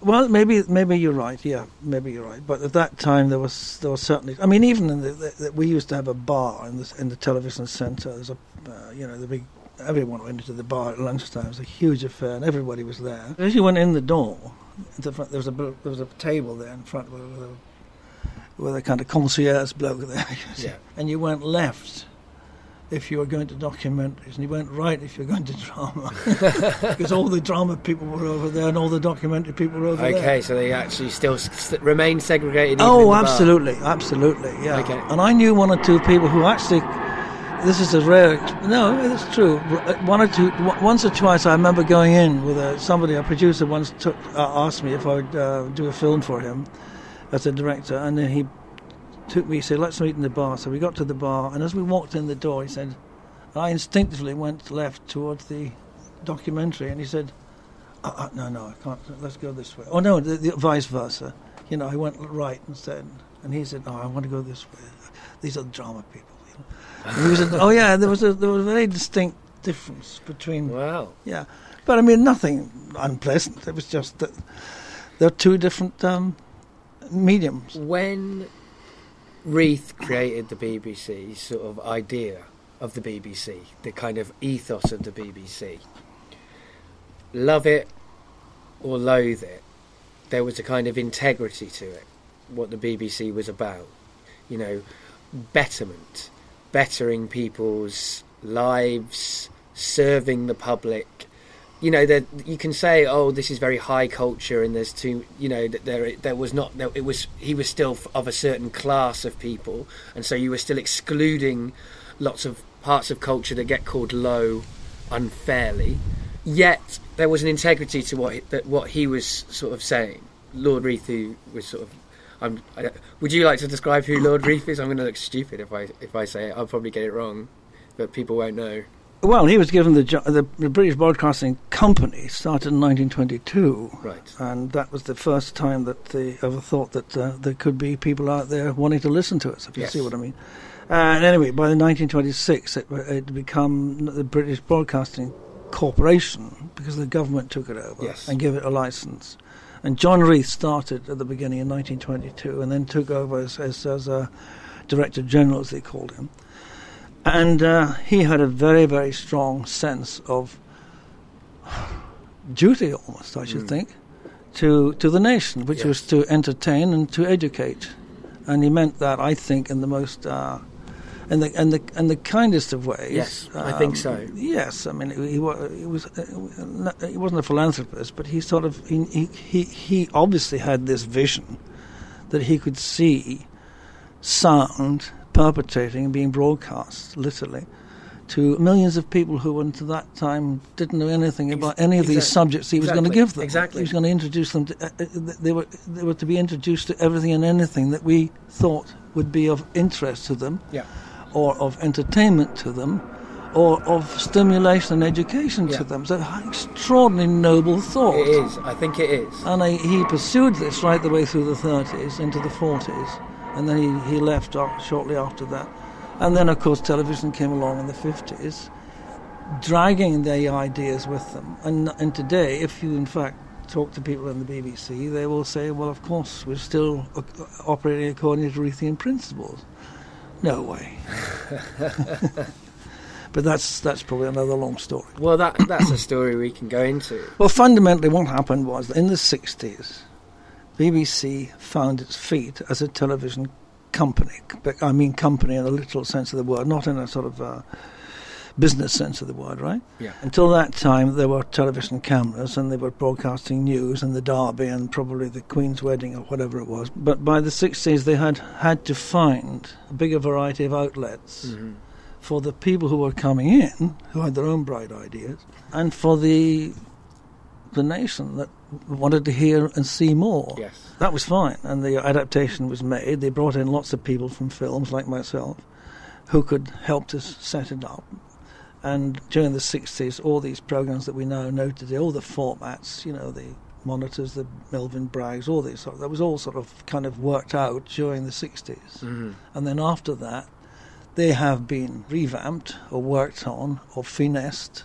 well. Maybe maybe you're right. Yeah, maybe you're right. But at that time there was there was certainly. I mean, even in the, the, the we used to have a bar in the in the television centre. There's a uh, you know the big. Everyone went into the bar at lunchtime. It was a huge affair, and everybody was there. As you went in the door, the front, there was a there was a table there in front with, a with a kind of concierge bloke there. Yeah. and you went left if you were going to documentaries, and you went right if you were going to drama, because all the drama people were over there, and all the documentary people were over there. Okay, so they actually still s- s- remain segregated. Oh, the bar. absolutely, absolutely, yeah. Okay. And I knew one or two people who actually this is a rare. No, it's true. One or two, once or twice, I remember going in with a, somebody. A producer once took, uh, asked me if I would uh, do a film for him as a director, and then he took me. He said, "Let's meet in the bar." So we got to the bar, and as we walked in the door, he said, I instinctively went left towards the documentary, and he said, uh, uh, "No, no, I can't. Let's go this way." Oh no, the, the vice versa. You know, I went right instead, and he said, "Oh, I want to go this way. These are drama people." And oh yeah, there was a there was a very distinct difference between Wow. yeah, but I mean nothing unpleasant. It was just that they're two different um, mediums. When Reith created the BBC sort of idea of the BBC, the kind of ethos of the BBC, love it or loathe it, there was a kind of integrity to it, what the BBC was about. You know, betterment, bettering people's lives, serving the public. You know, that you can say, "Oh, this is very high culture," and there's too, you know, that there there was not, there, it was he was still of a certain class of people, and so you were still excluding lots of parts of culture that get called low unfairly. Yet there was an integrity to what he, that what he was sort of saying. Lord Reith, was sort of, I'm, I, would you like to describe who Lord Reith is? I'm going to look stupid if I if I say it. I'll probably get it wrong, but people won't know. Well, he was given the the, British Broadcasting Company started in 1922. Right. and that was the first time that they ever thought that uh, there could be people out there wanting to listen to us, if you Yes. see what I mean. And anyway, by 1926, it had become the British Broadcasting Corporation because the government took it over Yes. and gave it a license. And John Reith started at the beginning in 1922, and then took over as as, as a director general, as they called him. And uh, he had a very, very strong sense of duty, almost, I should Mm. think, to to the nation, which was to entertain and to educate, and he meant that, I think, in the most uh, in the in the in the kindest of ways. Um, Yes, I think so. Yes, I mean, he, he was uh, he wasn't a philanthropist, but he sort of he, he he obviously had this vision that he could see sound perpetrating and being broadcast, literally, to millions of people who, until that time, didn't know anything about any of these exact- subjects he was going to give them. exactly. He was going to introduce them. To, uh, uh, they were they were to be introduced to everything and anything that we thought would be of interest to them, Yeah. Or of entertainment to them, or of stimulation and education Yeah. to them. So, extraordinarily noble thought. It is. I think it is. And I, he pursued this right the way through the 30s into the 40s, and then he, he left off shortly after that. And then, of course, television came along in the 50s, dragging the ideas with them. And, and today, if you in fact talk to people in the BBC, they will say, well, of course, we're still operating according to Reithian principles. No way. but that's, that's probably another long story. Well, that that's a story we can go into. Well, fundamentally, what happened was that in the 60s, BBC found its feet as a television company. But I mean, company in a literal sense of the word, not in a sort of uh, business sense of the word, right? Yeah. Until that time, there were television cameras and they were broadcasting news and the Derby and probably the Queen's wedding or whatever it was. But by the 60s, they had had to find a bigger variety of outlets Mhm. for the people who were coming in, who had their own bright ideas, and for the the nation that wanted to hear and see more. Yes. That was fine, and the adaptation was made. They brought in lots of people from films, like myself, who could help to set it up. And during the 60s, all these programs that we now know today, all the formats, you know, the monitors, the Melvin Braggs, all these, that was all sort of kind of worked out during the 60s. Mhm. And then after that, they have been revamped or worked on or finessed,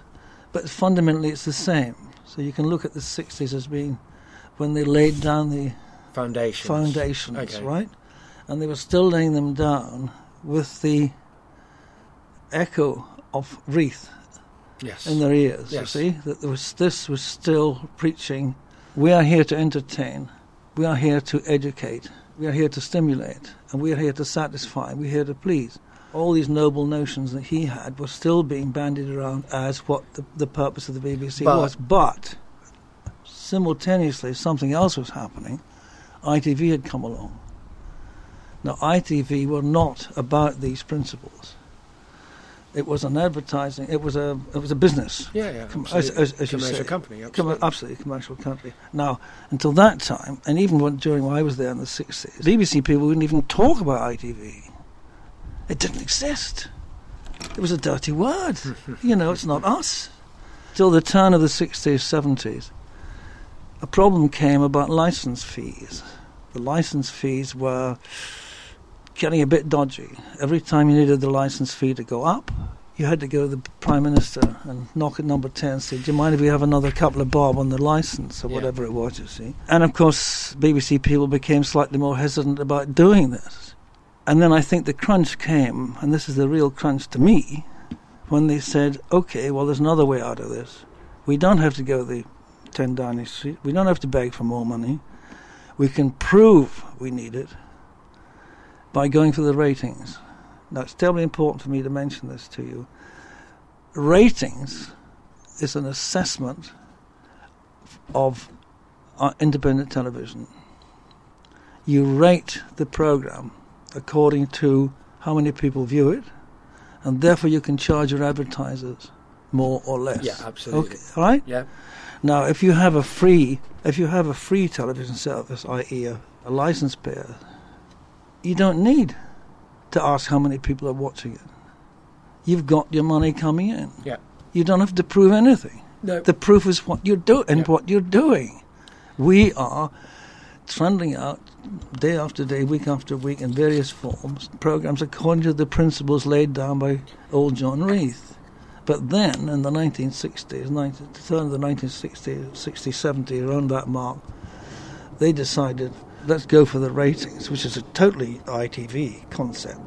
but fundamentally it's the same. So you can look at the 60s as being when they laid down the Foundations. foundations, Okay. right? And they were still laying them down with the echo of Reith Yes. in their ears. Yes. You see that there was this was still preaching. We are here to entertain. We are here to educate. We are here to stimulate, and we are here to satisfy. We're here to please. All these noble notions that he had were still being bandied around as what the, the purpose of the BBC But- was. But simultaneously, something else was happening. ITV had come along. Now, ITV were not about these principles. It was an advertising. It was a it was a business. Yeah, yeah. Com- as, absolutely. as, as you commercial say. company. Com- Absolutely. absolutely commercial company. Now, until that time, and even when, during when I was there in the 60s, BBC people wouldn't even talk about ITV. It didn't exist. It was a dirty word. you know, it's not us. Till the turn of the 60s, 70s, a problem came about license fees. The license fees were getting a bit dodgy. Every time you needed the license fee to go up, you had to go to the Prime Minister and knock at number 10 and say, Do you mind if we have another couple of bob on the license or Yeah. whatever it was, you see? And of course, BBC people became slightly more hesitant about doing this. And then I think the crunch came, and this is the real crunch to me, when they said, Okay, well, there's another way out of this. We don't have to go to the 10 Downing Street, we don't have to beg for more money. We can prove we need it by going for the ratings. Now, it's terribly important for me to mention this to you. Ratings is an assessment of uh, independent television. You rate the program according to how many people view it, and therefore you can charge your advertisers more or less. Yeah, absolutely. Okay, all right. Yeah. Now, if you have a free, if you have a free television service, i.e., a, a license payer, you don't need to ask how many people are watching it. You've got your money coming in. Yeah. You don't have to prove anything. No. The proof is what you're doing and Yeah. what you're doing. We are trundling out day after day, week after week, in various forms, programs according to the principles laid down by old John Reith. But then, in the 1960s, 19, the turn of the 1960s, 60, 70, around that mark, they decided, let's go for the ratings, which is a totally ITV concept,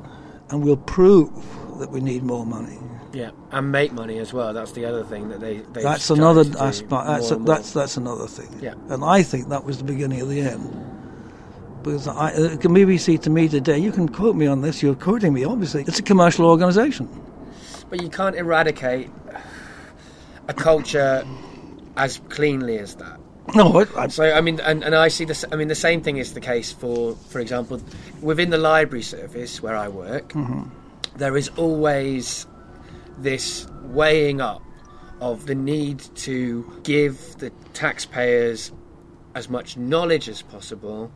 and we'll prove that we need more money. Yeah, and make money as well. That's the other thing that they. they That's another aspect. That's more. that's that's another thing. Yeah. And I think that was the beginning of the end. Because I, uh, BBC to me today, you can quote me on this. You're quoting me, obviously. It's a commercial organisation. But you can't eradicate a culture as cleanly as that. No, I, So I mean, and, and I see this. I mean, the same thing is the case for, for example, within the library service where I work. Mm-hmm. there is always this weighing up of the need to give the taxpayers as much knowledge as possible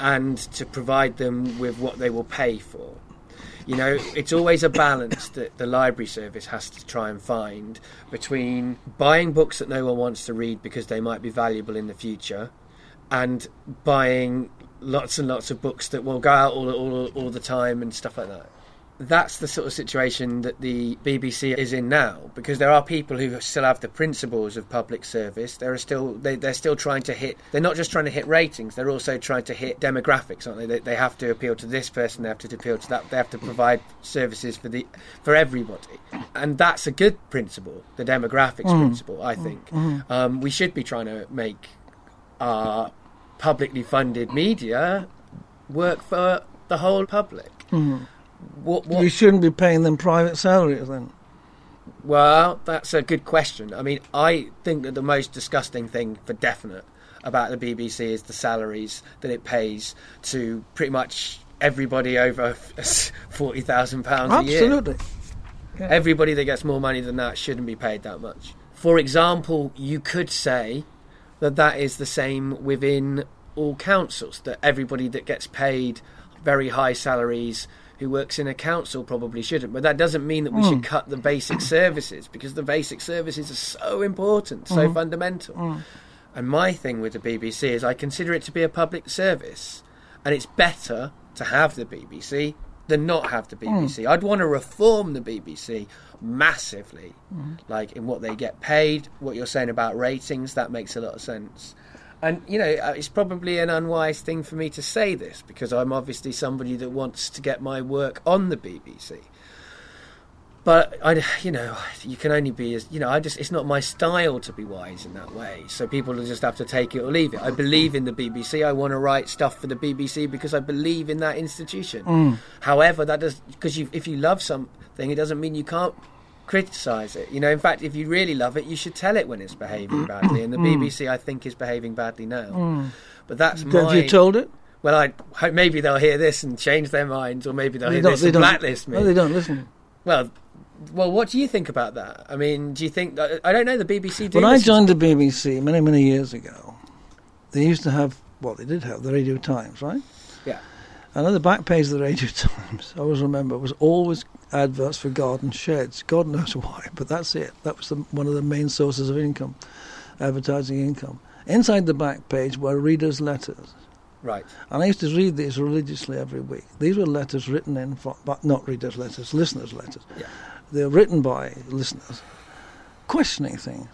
and to provide them with what they will pay for. You know, it's always a balance that the library service has to try and find between buying books that no one wants to read because they might be valuable in the future and buying lots and lots of books that will go out all, all, all the time and stuff like that. That's the sort of situation that the BBC is in now, because there are people who still have the principles of public service. There are still they, they're still trying to hit. They're not just trying to hit ratings. They're also trying to hit demographics, aren't they? They, they have to appeal to this person. They have to appeal to that. They have to provide services for the for everybody, and that's a good principle. The demographics mm. principle, I mm. think. Mm. Um, we should be trying to make our publicly funded media work for the whole public. What, what, you shouldn't be paying them private salaries then. well, that's a good question. I mean, I think that the most disgusting thing for definite about the BBC is the salaries that it pays to pretty much everybody over forty thousand pounds a year. Absolutely. Everybody that gets more money than that shouldn't be paid that much. For example, you could say that that is the same within all councils, that everybody that gets paid very high salaries who works in a council probably shouldn't. But that doesn't mean that we should hmm. cut the basic services because the basic services are so important, so hmm. fundamental. Hmm. And my thing with the BBC is I consider it to be a public service, and it's better to have the BBC than not have the BBC. I'd want to reform the BBC massively, like in what they get paid. What you're saying about ratings that makes a lot of sense. And you know, uh, it's probably an unwise thing for me to say this because I'm obviously somebody that wants to get my work on the BBC. But I, you know, you can only be as you know. I just it's not my style to be wise in that way. So people will just have to take it or leave it. I believe in the BBC. I want to write stuff for the BBC because I believe in that institution. However, that does because you, if you love something, it doesn't mean you can't criticize it. You know, in fact, if you really love it, you should tell it when it's behaving badly. And the mm. BBC, I think, is behaving badly now. Mm. But that's my. Have you told it? well, I hope maybe they'll hear this and change their minds, or maybe they'll They hear this and blacklist me. No, they don't listen. Well, Well, what do you think about that? I mean, do you think I I don't know the BBC? When I joined the BBC many, many years ago, they used to have, well, they did have the Radio Times, right? And on the back page of the Radio Times, I always remember, was always adverts for garden sheds. God knows why, but that's it. That was the, one of the main sources of income, advertising income. Inside the back page were readers' letters. right? And I used to read these religiously every week. These were letters written in, for, but not readers' letters, listeners' letters. Yeah. They're written by listeners, questioning things.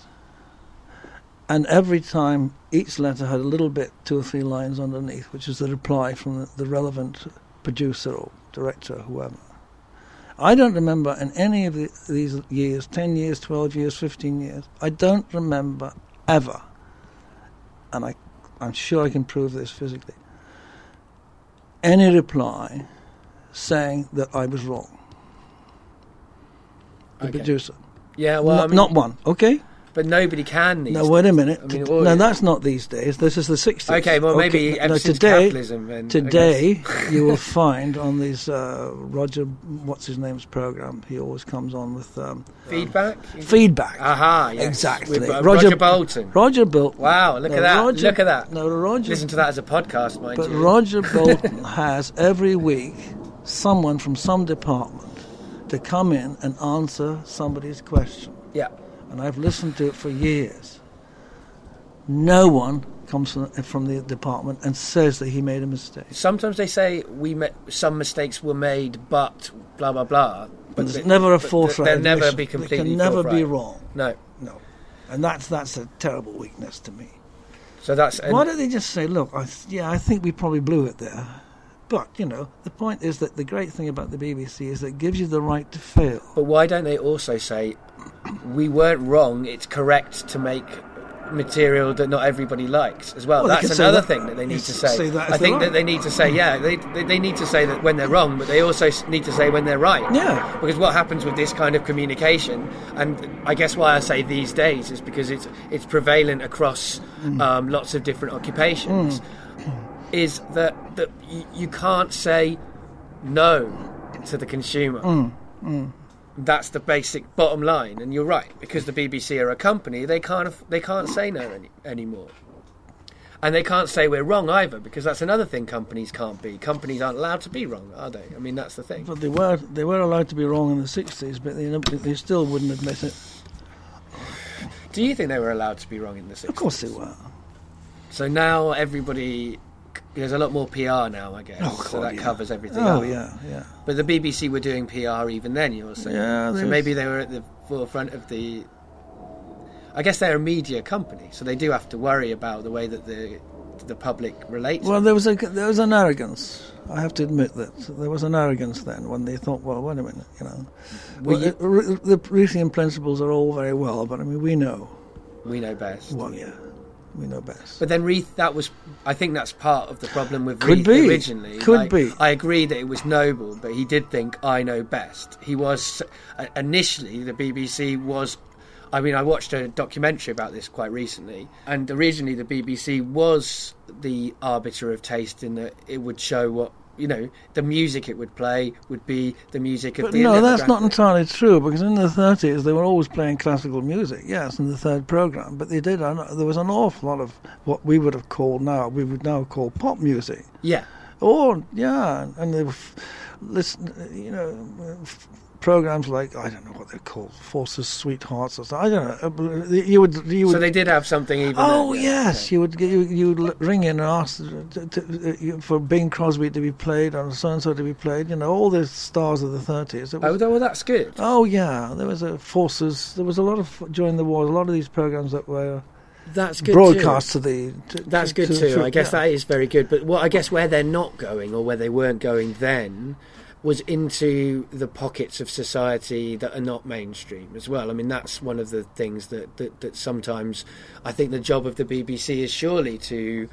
And every time, each letter had a little bit, two or three lines underneath, which is the reply from the, the relevant producer or director or whoever. I don't remember in any of the, these years 10 years, 12 years, 15 years I don't remember ever, and I, I'm sure I can prove this physically, any reply saying that I was wrong. The Okay. producer. Yeah, well, not, I mean, not one, okay? But nobody can. These No, wait a minute. I mean, T- well, no, yeah. that's not these days. This is the 60s. Okay, well, maybe Okay, ever no, since today. Then, Today, you will find on these uh, Roger, what's his name's program, he always comes on with um, feedback. feedback. Aha, yes. Exactly. With, uh, Roger- Roger, Bolton. Roger Bolton. Wow, look at that! Roger- look at that! No, Roger. Listen to that as a podcast, mind But you. Roger Bolton has every week someone from some department to come in and answer somebody's question. yeah, And I've listened to it for years. No one comes from, from the department and says that he made a mistake. sometimes they say we ma- some mistakes were made, but blah blah blah. But they- there's never a forthright. They'll never be completely. They can never be wrong. No, No. And that's that's a terrible weakness to me. so that's Why don't they just say, look, I th- yeah, I think we probably blew it there. But, you know, the point is that the great thing about the BBC is that it gives you the right to fail. But why don't they also say we weren't wrong? It's correct to make material that not everybody likes as well. Well, That's another that- thing that they need to say. say I think that they need to say yeah, they, they they need to say that when they're wrong, but they also need to say when they're right. Yeah. Because what happens with this kind of communication, and I guess why I say these days is because it's it's prevalent across Mm. um, lots of different occupations, is that that you, you can't say no to the consumer. Mm. That's the basic bottom line, and you're right because the BBC are a company. They can't they can't say no any, anymore, and they can't say we're wrong either because that's another thing companies can't be. Companies aren't allowed to be wrong, are they? I mean that's the thing. But they were they were allowed to be wrong in the 60s, but they, they still wouldn't admit it. Do you think they were allowed to be wrong in the 60s? Of course they were. So now everybody. There's a lot more PR now, I guess. Oh, so that yeah. covers everything. Oh, up. yeah, yeah. But the BBC were doing PR even then, you're saying. Yeah, So maybe they were at the forefront of the. I guess they're a media company, so they do have to worry about the way that the the public relates. Well, there was a there was an arrogance. I have to admit that there was an arrogance then when they thought, well, wait a minute, you know, Well, you- the, the Parisian principles are all very well, but I mean, we know. we know best. Well, yeah, we know best. But then Reith, that was, I think that's part of the problem with Could Reith be. originally. Could Like, be. I agree that it was noble, but he did think I know best. He was uh, initially the BBC was. I mean, I watched a documentary about this quite recently, and originally the BBC was the arbiter of taste in that it would show what you know the music it would play would be the music of But the no, that's not entirely true because in the 30s they were always playing classical music, yes, in the third program. But they did, there was an awful lot of what we would have called now, we would now call pop music. Yeah, Oh, yeah, and they were, f- listen, you know, f- programs like I don't know what they're called, Forces, Sweethearts, or something. I don't know. Uh, You would, you would. so they did have something even. Oh then, yes, you would you, you would ring in and ask to, to, uh, for Bing Crosby to be played and so and so to be played. You know, all the stars of the thirties. Oh, well, that's good. Oh yeah, there was a forces. There was a lot of during the war. A lot of these programs that were That's good. broadcast to the. To, That's good to- too. to- I guess yeah. that is very good. But what I guess where they're not going, or where they weren't going then, was into the pockets of society that are not mainstream as well. I mean, that's one of the things that that, that sometimes I think the job of the BBC is surely to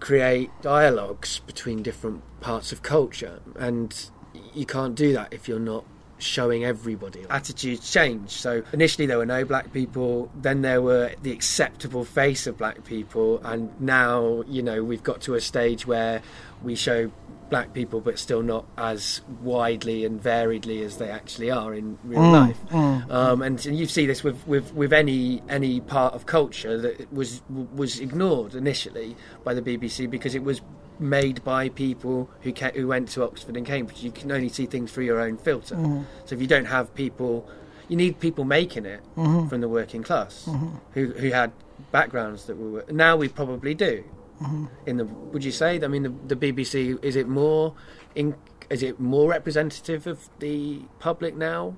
create dialogues between different parts of culture, and you can't do that if you're not showing everybody. Attitudes change. So initially there were no black people, then there were the acceptable face of black people, and now you know we've got to a stage where we show black people, but still not as widely and variedly as they actually are in real Mm, life. mm. Um, and you see this with, with, with any any part of culture that was was ignored initially by the BBC because it was made by people who ca- who went to Oxford and Cambridge. You can only see things through your own filter. Mm-hmm. So if you don't have people, you need people making it Mm-hmm. from the working class who who had backgrounds that were. Now we probably do. Mm-hmm. In the would you say? I mean, the, the BBC is it more in is it more representative of the public now?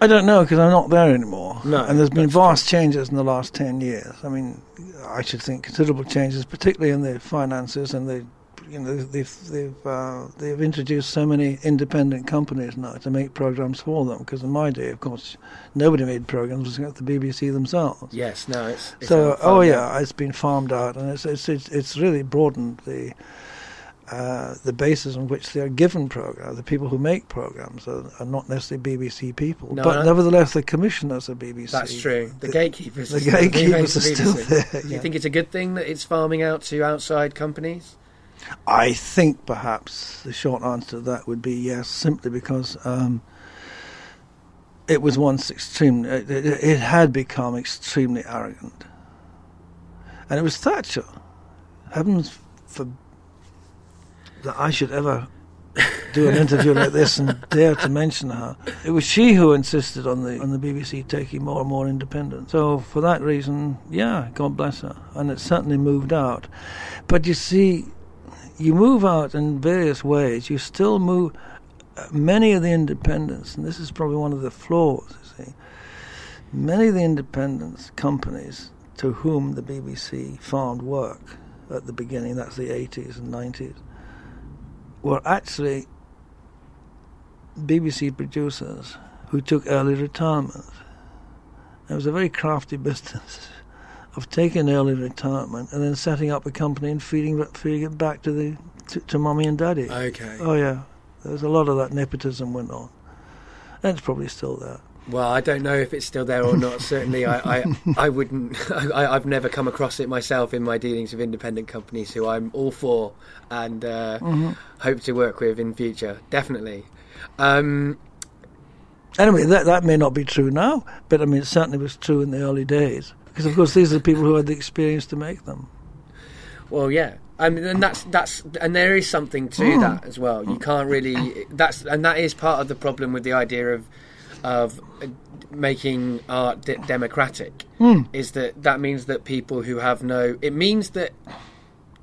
I don't know because I'm not there anymore. No, and there's been vast changes in the last ten years. I mean, I should think considerable changes, particularly in the finances and the, you know, they've they've uh, they've introduced so many independent companies now to make programs for them. Because in my day, of course, nobody made programs except the BBC themselves. Yes, no, it's, it's so, oh yeah, out. it's been farmed out, and it's it's it's, it's really broadened the. Uh, the basis on which they are given programs, the people who make programs are, are not necessarily BBC people, No, but no. nevertheless the commissioners are BBC. That's true. The, The- gatekeepers. the are still- gatekeepers are still there, Do you think it's a good thing that it's farming out to outside companies? I think perhaps the short answer to that would be yes, simply because um, it was once extreme. It, it, it had become extremely arrogant, and it was Thatcher. Heavens for that I should ever do an interview like this and dare to mention her. It was she who insisted on the on the BBC taking more and more independence. So for that reason, yeah, God bless her, and it certainly moved out. But you see, you move out in various ways. You still move uh, many of the independents, and this is probably one of the flaws. You see, many of the independents companies to whom the BBC found work at the beginning, that's the 80s and 90s, were actually BBC producers who took early retirement. It was a very crafty business of taking early retirement and then setting up a company and feeding feeding it back to the to, to mummy and daddy. Okay. Oh yeah, there was a lot of that nepotism went on, and it's probably still there. Well, I don't know if it's still there or not. Certainly, I, I, I wouldn't. I, I've never come across it myself in my dealings with independent companies, who I'm all for and uh, hope to work with in future. Definitely. Um, Anyway, that that may not be true now, but I mean it certainly was true in the early days because of course these are the people who had the experience to make them. Well, yeah, I mean, and that's that's and there is something to mm. that as well. You can't really that's and that is part of the problem with the idea of of making art de- democratic mm. is that that means that people who have no it means that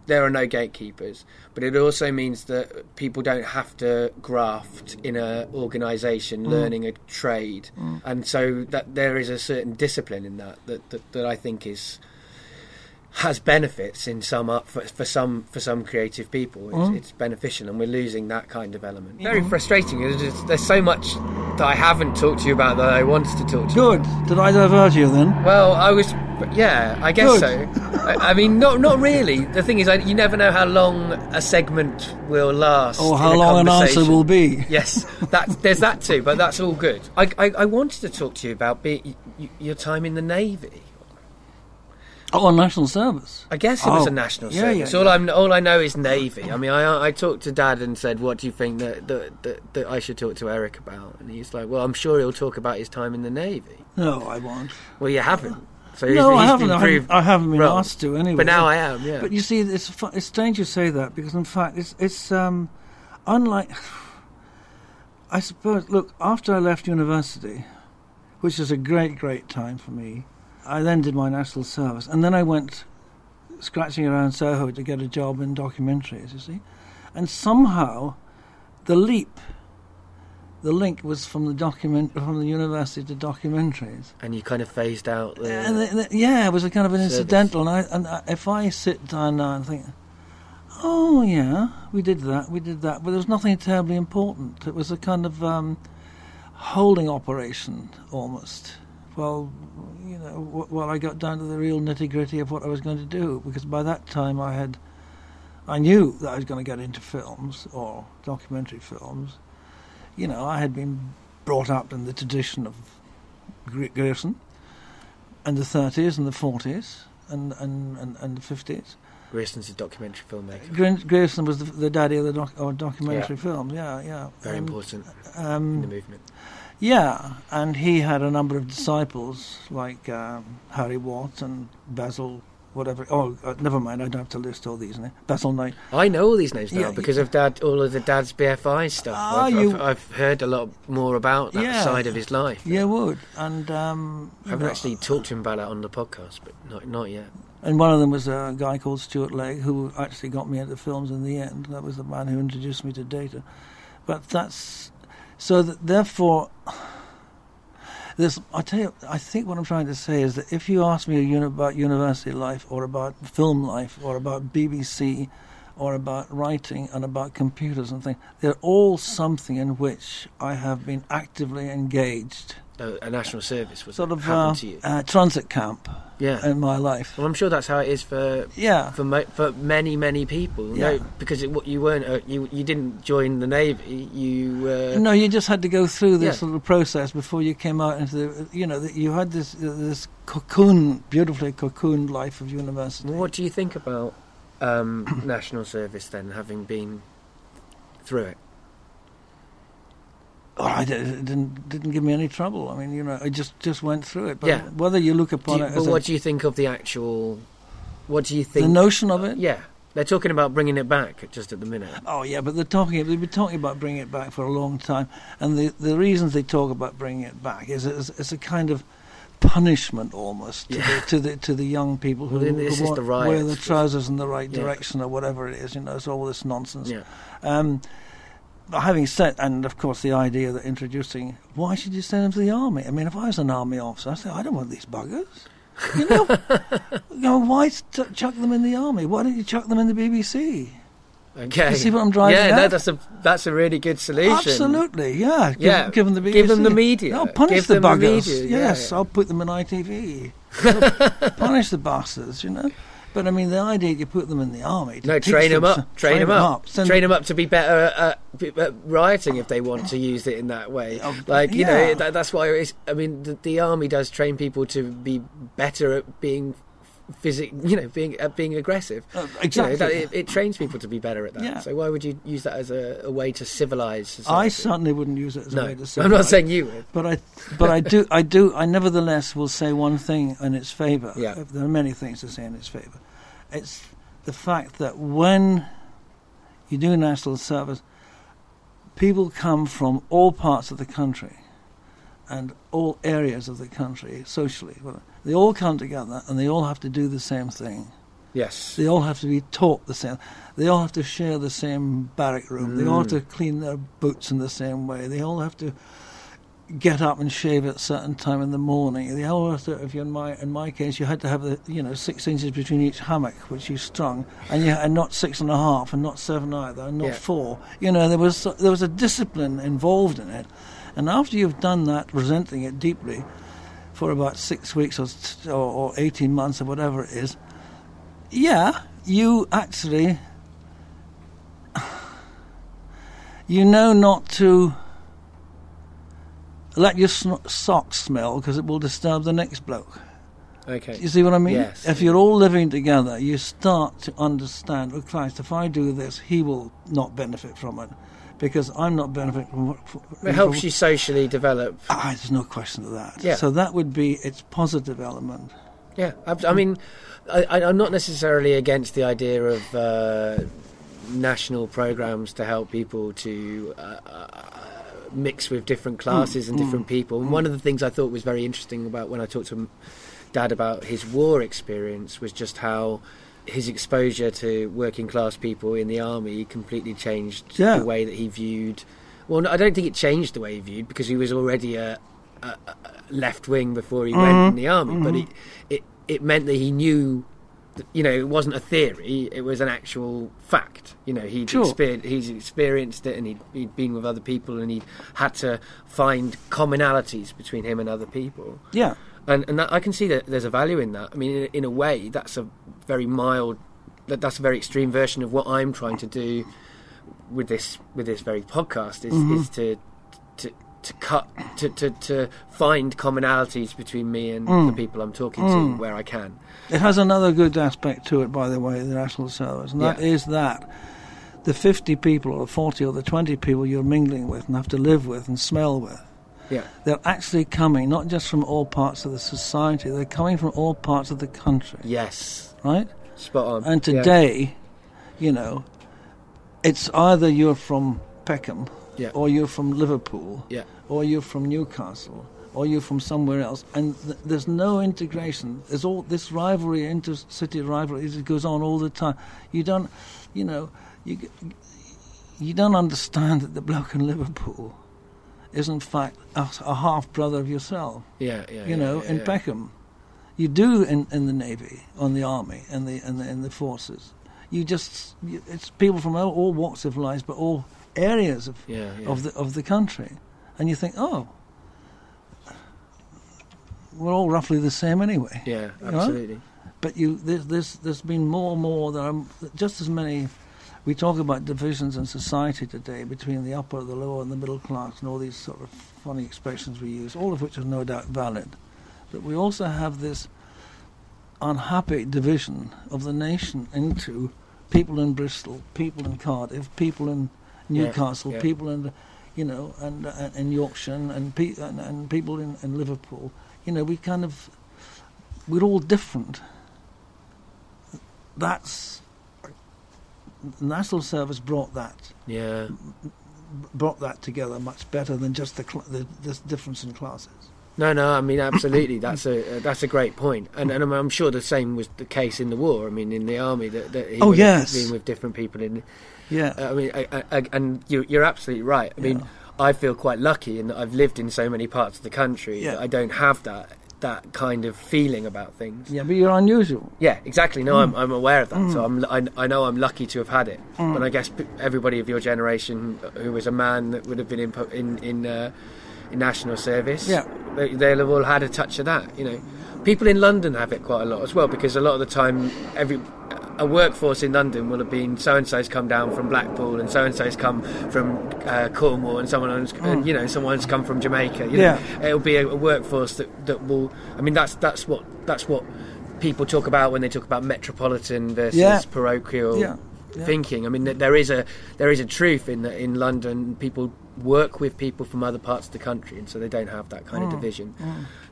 there are no gatekeepers, but it also means that people don't have to graft in an organisation mm. learning a trade, mm. and so that there is a certain discipline in that that that, that I think is has benefits in some up for, for some for some creative people. It's, mm. it's beneficial, and we're losing that kind of element. Very frustrating. There's, just, there's so much that I haven't talked to you about that I wanted to talk to you. Good. Did I divert you then? Well, I was, yeah, I guess Good. so. I, I mean, not not really. The thing is, I, you never know how long a segment will last, Or how long an answer will be? Yes, that there's that too, but that's all good. I, I, I wanted to talk to you about be, y- your time in the navy. Oh, on national service. I guess it was Oh, a national yeah, service. yeah, all. I'm all I know is navy. I mean, I I talked to Dad and said, "What do you think that that, that that I should talk to Eric about?" And he's like, "Well, I'm sure he'll talk about his time in the navy." No, I won't. Well, you haven't. So no, he's, I he's haven't. been I haven't, I haven't been wrong. asked to anyway. But now I am. Yeah. But you see, it's it's strange you say that because in fact, it's it's um, unlike. I suppose. Look, after I left university, which was a great, great time for me, I then did my national service, and then I went scratching around Soho to get a job in documentaries. You see, and somehow, the leap, the link was from the document from the university to documentaries. and you kind of phased out the. And the, the, yeah, it was a kind of an Service. incidental. And, I, and I, if I sit down now and think, oh yeah, we did that, we did that, but there was nothing terribly important. It was a kind of um, holding operation almost. Well, know, w- while I got down to the real nitty gritty of what I was going to do, because by that time I had, I knew that I was going to get into films or documentary films. you know, I had been brought up in the tradition of Grierson and the 30s and the 40s and, and, and, and the 50s. Grierson's a documentary filmmaker. Gre- Grierson was the, the daddy of the doc- documentary films, yeah, yeah. Very And, important Um, in the movement. Yeah, and he had a number of disciples like um, Harry Watt and Basil, whatever. Oh, uh, never mind. I don't have to list all these. Basil Wright. I know all these names now Yeah, because of dad, all of the dad's BFI stuff. Ah, I've, you- I've, I've heard a lot more about that Yeah. side of his life. Yeah, would and um, I haven't actually talked to him about that on the podcast, but not not yet. And one of them was a guy called Stuart Legg, who actually got me into films in the end. That was the man who introduced me to data. But that's so. That therefore, there's. I tell you, I think what I'm trying to say is that if you ask me uni- about university life, or about film life, or about BBC, or about writing and about computers and things, they're all something in which I have been actively engaged. Uh, a national service was Sort of happened uh, to you. uh, transit camp yeah. in my life. well, I'm sure that's how it is for Yeah. for mo- for many many people. Yeah. No, because it, what you weren't uh, you you didn't join the navy. You uh, No, you just had to go through this Yeah. little process before you came out into the. You know, that you had this this cocoon, beautifully cocooned life of university. Well, what do you think about um, national service then, having been through it? Oh, I it didn't didn't give me any trouble. I mean, you know, I just just went through it. But Yeah. whether you look upon you- it but as a, what do you think of the actual? What do you think? the notion of it. Yeah, they're talking about bringing it back just at the minute. Oh yeah, but they're talking. They've been talking about bringing it back for a long time, and the the reasons they talk about bringing it back is it's, it's a kind of punishment almost to, the, to the to the young people who, Well, who is want- the wear the trousers in the right Yeah. direction or whatever it is. You know, it's all this nonsense. Yeah, Um, having said, and of course, the idea that introducing, why should you send them to the army? I mean, if I was an army officer, I'd say, I don't want these buggers. You know, you know why t- chuck them in the army? Why don't you chuck them in the BBC? okay. You see what I'm driving Yeah, at? no, that's a that's a really good solution. Absolutely, yeah. Give, Yeah, give them the BBC. give them the media. No, punish Give the them the buggers. media, yeah, yes, yeah. I'll put them in ITV. punish the bastards, you know. But I mean, the idea you put them in the army. to No, train them them up. some- Train them up. Train them up to be better at, at, rioting if they want to use it in that way. Oh, Like you yeah. know, that, that's why. It's, I mean, the, the army does train people to be better at being physic. You know, being at being aggressive. Uh, You know, exactly. it, it trains people to be better at that. Yeah. So why would you use that as a, a way to civilise society? I certainly wouldn't use it as no, a way to civilize. I'm not saying you would. But I, but I do, I do, I nevertheless will say one thing in its favour. Yeah. There are many things to say in its favour. It's the fact that when you do national service, people come from all parts of the country and all areas of the country socially. They all come together and they all have to do the same thing. Yes. They all have to be taught the same. They all have to share the same barrack room. They all have to Mm. clean their boots in the same way. They all have to get up and shave at a certain time in the morning. They all have to. If you're in my in my case, you had to have the you know six inches between each hammock which you strung, and you and not six and a half, and not seven either, and not Yeah. four. You know there was there was a discipline involved in it, and after you've done that, resenting it deeply. For about six weeks or, or, or 18 months or whatever it is, yeah, you actually you know not to let your sn- socks smell because it will disturb the next bloke. Okay. You see what I mean? Yes. If you're all living together, you start to understand. Oh Christ, if I do this, he will not benefit from it because I'm not benefiting from. what- from It helps you socially develop. Ah, there's no question of that. Yeah. So that would be its positive element. Yeah, I, I mean, I, I'm not necessarily against the idea of uh, national programs to help people to uh, uh, mix with different classes and different people. And one of the things I thought was very interesting about when I talked to Dad about his war experience was just how his exposure to working class people in the army completely changed Yeah. the way that he viewed. Well, I don't think it changed the way he viewed because he was already a, a, a left wing before he went in mm-hmm. the army, but mm-hmm. it, it it meant that he knew. that, You know, it wasn't a theory; it was an actual fact. You know, he'd Sure. exper- he's experienced it, and he'd, he'd been with other people, and he had to find commonalities between him and other people. Yeah. And and that, I can see that there's a value in that. I mean, in, in a way, that's a very mild, that, that's a very extreme version of what I'm trying to do with this with this very podcast is Mm-hmm. is to to to cut to, to, to find commonalities between me and Mm. the people I'm talking to where I can. It has another good aspect to it, by the way, the National Service, and that Yeah. is that the 50 people, or the 40, or the 20 people you're mingling with and have to live with and smell with, Yeah, they're actually coming not just from all parts of the society, they're coming from all parts of the country, yes, right? spot on. And Yeah. today, you know, it's either you're from Peckham, Yeah. or you're from Liverpool, Yeah. or you're from Newcastle, or you're from somewhere else, and th- there's no integration. There's all this rivalry, inter-city rivalry, it goes on all the time. You don't, you know, you you don't understand that the bloke in Liverpool is in fact a, a half brother of yourself yeah, yeah, you yeah, know, yeah, in yeah. Peckham. You do in, in the navy, on the army, and the and the, in the forces. You just you, it's people from all, all walks of life, but all areas of of the of the country, and you think, oh, we're all roughly the same anyway. Yeah, You know? absolutely. But you there's there's, there's been more and more. There are just as many. We talk about divisions in society today between the upper, the lower, and the middle class, and all these sort of funny expressions we use, all of which are no doubt valid. But we also have this unhappy division of the nation into people in Bristol, people in Cardiff, people in Yeah, Newcastle, yeah. people in, you know, and uh, in Yorkshire, and pe- and, and people in, in Liverpool. You know, we kind of we're all different. That's the National Service brought that Yeah, brought that together much better than just the cl- the this difference in classes. no, no. I mean, absolutely. That's a uh, that's a great point, and and I'm, I'm sure the same was the case in the war. I mean, in the army, that, that he Oh, have yes. been with different people in. Yeah, I mean, I, I, I- and you, you're absolutely right. I mean, I feel quite lucky in that I've lived in so many parts of the country Yeah. that I don't have that that kind of feeling about things. yeah, but you're unusual. Yeah, exactly. No, Mm. I'm, I'm aware of that. So I'm, I, I know I'm lucky to have had it. But I guess everybody of your generation who was a man that would have been in in in, uh, in national service, Yeah. they, they'll have all had a touch of that. You know, people in London have it quite a lot as well because a lot of the time, every a workforce in London will have been so and so's come down from Blackpool and so and so's come from uh, Cornwall and someone else, and, you know someone's come from Jamaica. You know, Yeah. it'll be a, a workforce that, that will. I mean, that's that's what that's what people talk about when they talk about metropolitan versus Yeah. parochial Yeah, yeah. thinking. I mean, th- there is a there is a truth in that in London people work with people from other parts of the country, and so they don't have that Mm. kind of division.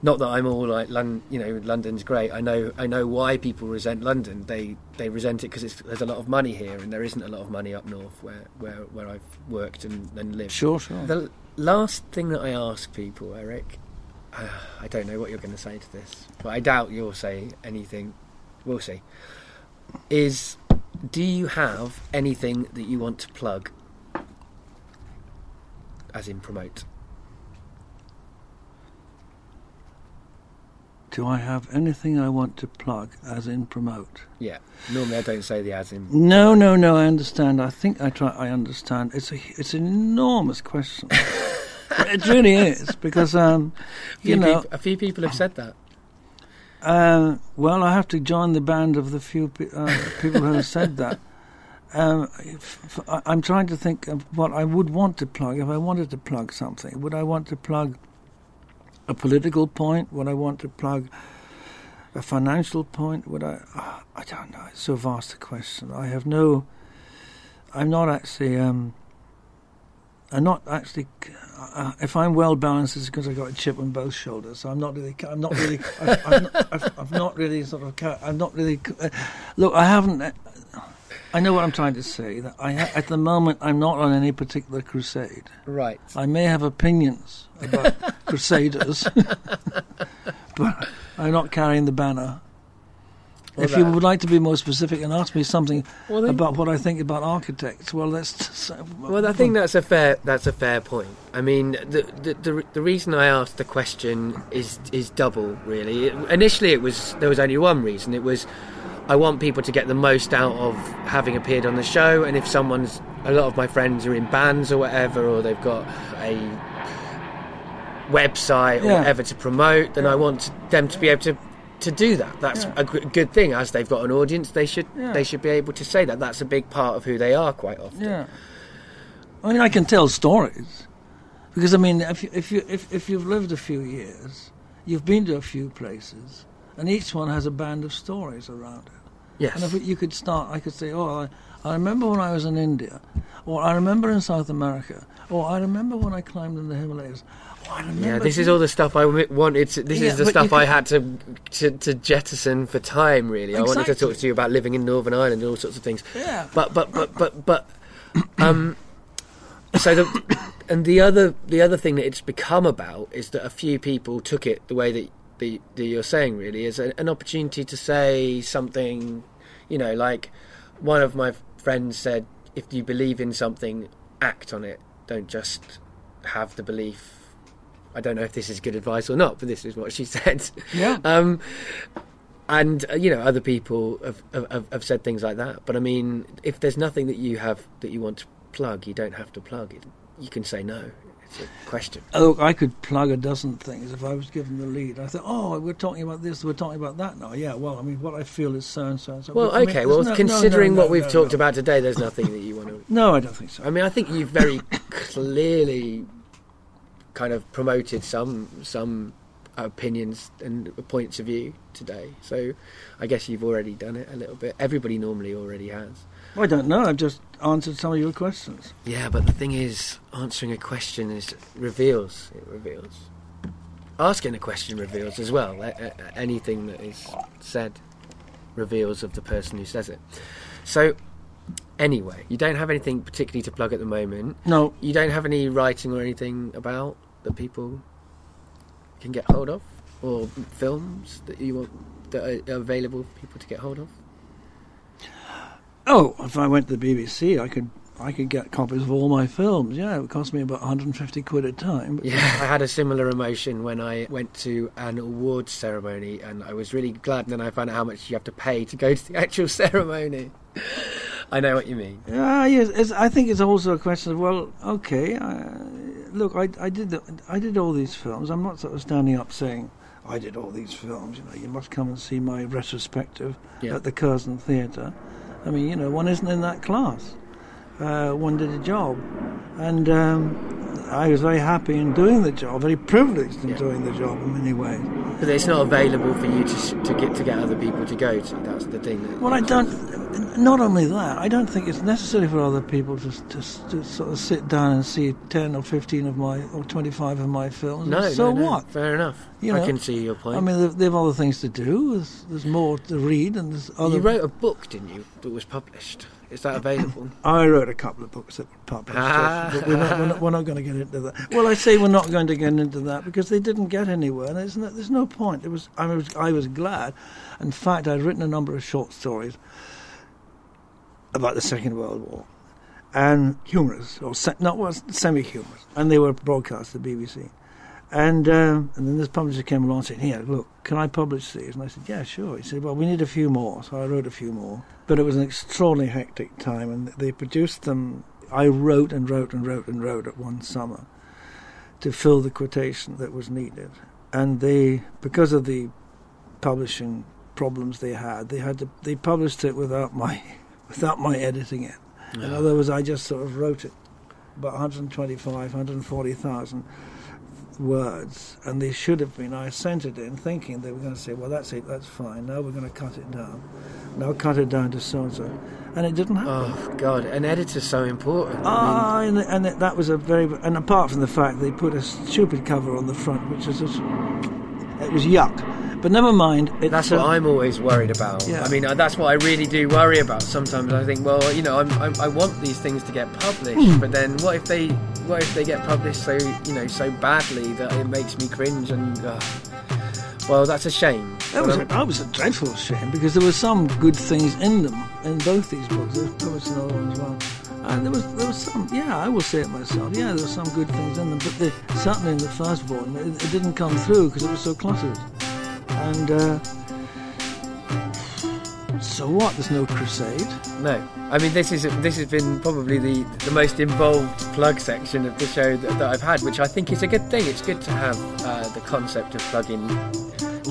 Not that I'm all like, Lon- you know, London's great. I know I know why people resent London. They they resent it because there's a lot of money here, and there isn't a lot of money up north where where, where I've worked and, and lived. Sure, sure. The last thing that I ask people, Eric, uh, I don't know what you're going to say to this, but I doubt you'll say anything. We'll see. Is do you have anything that you want to plug? As in promote. Do I have anything I want to plug, as in promote? Yeah. Normally I don't say the as in. No, no, no. I understand. I think I try. I understand. It's a it's an enormous question. it really is because um, A few, you know. peop- a few people have said that. Uh, well, I have to join the band of the few pe- uh, people who have said that. Um, I'm trying to think of what I would want to plug. If I wanted to plug something, would I want to plug a political point? Would I want to plug a financial point? Would I? ah, I don't know. It's so vast a question. I have no. I'm not actually. Um, I'm not actually. Uh, if I'm well balanced, it's because I've got a chip on both shoulders. So I'm not really. I'm not really. I've, I've, not, I've, I've not really sort of. I'm not really. Uh, look, I haven't. I know what I'm trying to say. That I, ha- at the moment, I'm not on any particular crusade. Right. I may have opinions about crusaders, but I'm not carrying the banner. Well, if you would like to be more specific and ask me something Well, then- about what I think about architects, well, let's. Just, Well, I think that's a fair that's a fair point. I mean, the the the, the reason I asked the question is is double really. It, initially, it was there was only one reason. It was I want people to get the most out of having appeared on the show, and if someone's a lot of my friends are in bands or whatever, or they've got a website or Yeah. whatever to promote, then I want them to be able to. To do that, that's Yeah. a g- good thing. As they've got an audience, they should Yeah. they should be able to say that. That's a big part of who they are, quite often. Yeah. I mean, I can tell stories, Because I mean, if you, if you if if you've lived a few years, you've been to a few places, and each one has a band of stories around it. Yes. And if you could start, I could say, oh, I, I remember when I was in India, or I remember in South America, or I remember when I climbed in the Himalayas. Oh, Yeah, this is all the stuff I wanted. To, this Yeah, is the stuff I had to, to to jettison for time. Really, I wanted to talk to you about living in Northern Ireland and all sorts of things. Yeah. But but but but but um. So the and the other the other thing that it's become about is that a few people took it the way that that, that you're saying really is a, an opportunity to say something, you know, like one of my friends said, if you believe in something, act on it. Don't just have the belief. I don't know if this is good advice or not, but this is what she said. Yeah. Um, and uh, you know, other people have, have have said things like that. But I mean, if there's nothing that you have that you want to plug, you don't have to plug it. You can say no. Question. Oh, I could plug a dozen things if I was given the lead. I thought, oh, we're talking about this, we're talking about that now. Yeah, well, I mean, what I feel is so and so and so. Well, I mean, okay. there's Well, no- no, considering no, what we've talked about today, there's nothing that you want to. No, I don't think so. I mean, I think you've very clearly kind of promoted some some opinions and points of view today. So I guess you've already done it a little bit. Everybody normally already has. I don't know. I've just answered some of your questions. Yeah, but the thing is, answering a question is reveals. It reveals. Asking a question reveals as well. A- a- anything that is said reveals of the person who says it. So, anyway, you don't have anything particularly to plug at the moment. No, You don't have any writing or anything about that people can get hold of, or films that you want that are available for people to get hold of. Oh, if I went to the BBC, I could I could get copies of all my films. Yeah, it would cost me about 150 quid a time. Yeah, I had a similar emotion when I went to an awards ceremony, and I was really glad. And then I found out how much you have to pay to go to the actual ceremony. I know what you mean. Yeah, yes. It's, I think it's also a question of well, okay. Uh, look, I, I did the, I did all these films. I'm not sort of standing up saying I did all these films. You know, you must come and see my retrospective Yeah. at the Curzon Theatre. I mean, you know, one isn't in that class. Uh, one did a job, and um, I was very happy in doing the job, very privileged in Yeah. doing the job in many ways. But it's not available for you to to get to get other people to go to. That's the thing. That Well, I don't. Not only that, I don't think it's necessary for other people to, to, to sort of sit down and see ten or fifteen of my or twenty-five of my films. No, so no, no. what? Fair enough. You I know, can see your point. I mean, they've, they've other things to do. There's, there's more to read, and there's other. you wrote a book, didn't you, that was published? Is that available? I wrote a couple of books that were published, Ah. but we're not, we're, not, we're not going to get into that. Well, I say we're not going to get into that because they didn't get anywhere, and there's no, there's no point. It was I was I was glad. In fact, I'd written a number of short stories about the Second World War, and humorous or se- not was semi-humorous, and they were broadcast to the BBC. And um, and then this publisher came along and said, "Here, look, can I publish these?" And I said, "Yeah, sure." He said, "Well, we need a few more." So I wrote a few more, but it was an extraordinarily hectic time, and they produced them. I wrote and wrote and wrote and wrote at one summer to fill the quotation that was needed, and they, because of the publishing problems they had, they had to they published it without my without my editing it. In other words, I just sort of wrote it about 125, 140,000 words, and they should have been. I sent it in thinking they were going to say, "Well, that's it, that's fine. Now we're going to cut it down. Now cut it down to so and so," and it didn't happen. Oh God, an editor's so important. I mean, Ah, and, and that was a very. And apart from the fact they put a stupid cover on the front, which is just, it was yuck. But never mind. That's what uh, I'm always worried about. Yeah. I mean, uh, that's what I really do worry about. Sometimes I think, well, you know, I'm, I'm, I want these things to get published, Hmm. but then what if they, what if they get published so, you know, so badly that it makes me cringe and, uh, well, that's a shame. That was, a, that was a dreadful shame because there were some good things in them in both these books. There was published another one as well, and there was there was some. Yeah, I will say it myself. Yeah, there were some good things in them, but the, certainly in the first volume, it, it didn't come through because it was so cluttered. And uh, so what? There's no crusade. No, I mean this is this has been probably the the most involved plug section of the show that, that I've had, which I think is a good thing. It's good to have uh, the concept of plugging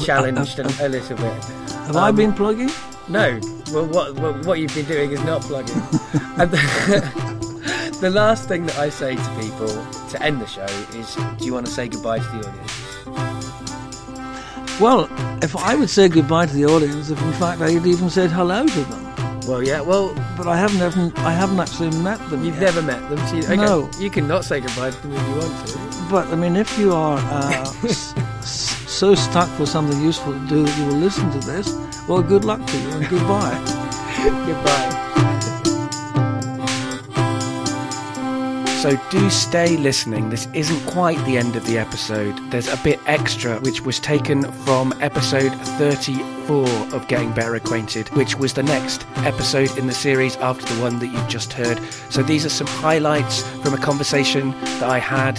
challenged a, a little bit. Have I Um, been plugging? No, well, what what, what you've been doing is not plugging. and the, The last thing that I say to people to end the show is, do you want to say goodbye to the audience? Well, if I would say goodbye to the audience, if in fact I had even said hello to them, Well, yeah. Well, but I haven't even, I haven't actually met them. you've yet. never met them, so you, okay, No. you can not say goodbye to them if you want to. But I mean, if you are uh, s- so stuck for something useful to do that you will listen to this, well, good luck to you and goodbye. Goodbye. So do stay listening. This isn't quite the end of the episode. There's a bit extra which was taken from episode 34 of Getting Better Acquainted, which was the next episode in the series after the one that you've just heard. So these are some highlights from a conversation that I had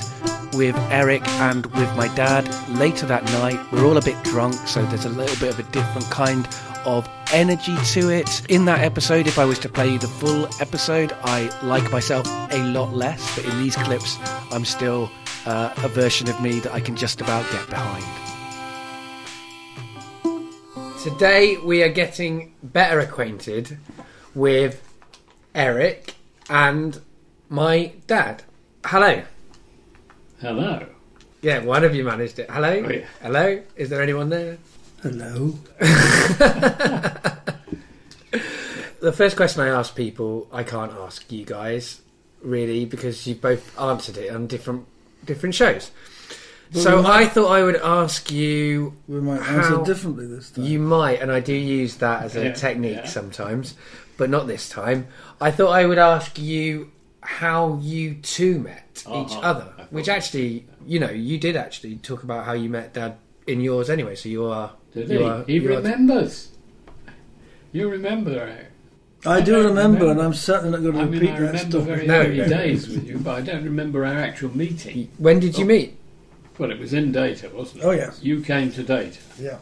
with Eric and with my dad later that night. We're all a bit drunk, so there's a little bit of a different kind of energy to it. In that episode, if I was to play you the full episode, I like myself a lot less, but in these clips, I'm still uh, a version of me that I can just about get behind. Today we are getting better acquainted with Eric and my dad. Hello. Hello. Yeah, one of you managed it. Hello? Oh, yeah. Hello? Is there anyone there? Hello. The first question I ask people, I can't ask you guys, really, because you've both answered it on different different shows. so might- I thought I would ask you. We might How- answer differently this time. You might, and I do use that as a Yeah, technique yeah. sometimes, but not this time. I thought I would ask you how you two met each Uh-huh. other, which actually, you know, you did actually talk about how you met Dad in yours anyway. So you are. Did he? Are, he you are- remembers. You remember, Eric? I I do remember, remember. and I'm certainly not going to I mean, repeat I that remember story. very No, early no. days with you, but I don't remember our actual meeting. When did you Oh. meet? Well, it was in Data, wasn't it? Oh, yes. You came to Data. Yeah.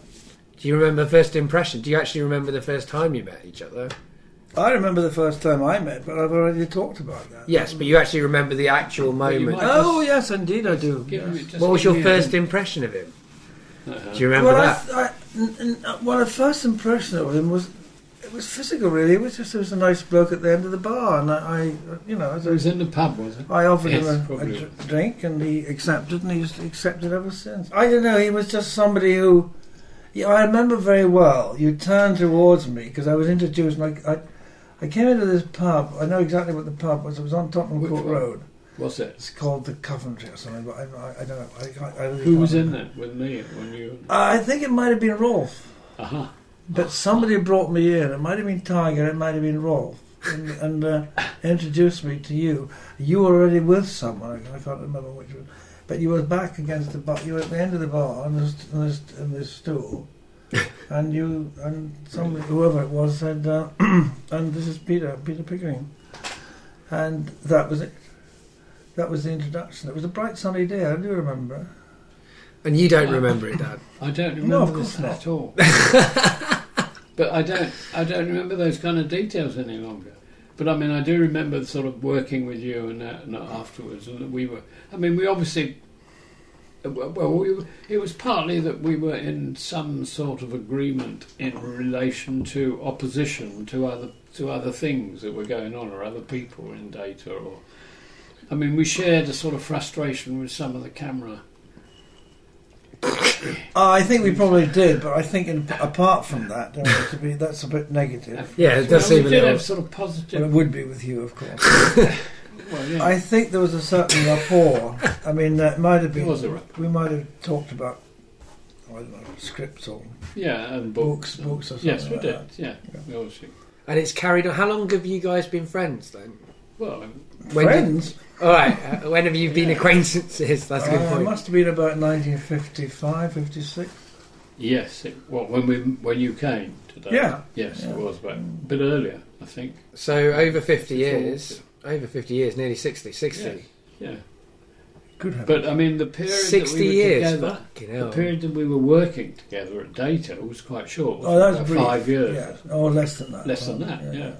Do you remember first impression? Do you actually remember the first time you met each other? I remember the first time I met, but I've already talked about that. Yes, but you actually remember the actual moment. might- Oh, yes, indeed I do. Yes. What was your first impression of him? Uh-huh. Do you remember well, that? I, I, n- n- well, the first impression of him was it was physical. Really, it was just it was a nice bloke at the end of the bar, and I, I you know, as It was I, in the pub, was it? I offered Yes, him a, a dr- drink, and he accepted, and he's accepted ever since. I don't know. He was just somebody who. Yeah, I remember very well. You turned towards me because I was introduced. And I, I, I came into this pub. I know exactly what the pub was. It was on Tottenham Which Court one? Road. Was it? It's called the Coventry or something, but I, I, I don't know. I, can't- I really Who can't was in remember. it with me when you? I think it might have been Rolf. Uh-huh. But somebody brought me in. It might have been Tiger. It might have been Rolf, and, and uh, introduced me to you. You were already with someone. I, I can't remember which one. But you were back against the bar. You were at the end of the bar on this, on this, on this stool, and you and somebody, whoever it was, said, uh, "And this is Peter, Peter Pickering," and that was it. That was the introduction. It was a bright sunny day. I do remember. And you don't remember it, Dad? I don't remember No, of this course not. at all. but I don't. I don't remember those kind of details any longer. But I mean, I do remember sort of working with you and, that, and that afterwards, and that we were. I mean, we obviously. uh, Well, we, were- it was partly that we were in some sort of agreement in relation to opposition to other to other things that were going on or other people in Data. Or, I mean, we shared a sort of frustration with some of the camera. Uh, I think we probably did, but I think in, apart from that, don't want to be, that's a bit negative. Yeah, it does Well, seem we a did little. have sort of Well, it would be with you, of course. Well, yeah. I think there was a certain rapport. I mean, it might have There been. was a rapport. We might have talked about, I don't know, scripts or Yeah, and books, books. books, or something. yes, we like did. that. Yeah, we obviously. And it's carried on. How long have you guys been friends then? Well, When did- Friends. all right. Uh, when have you been acquaintances? That's a good Uh, it point. must have been about 1955, 56. yes. It, well, when we when you came today. Yeah. Yes, Yeah. it was, but a bit earlier, I think. So over fifty Before- years. Over fifty years, nearly 60. 60. Yes. Yeah, Good heavens. but I mean, the period Sixty that we were years. together, Fucking the hell. period that we were working together at Data was quite short. oh, that's About brief. five years. Yeah. Or less than that. Less than probably, that, yeah.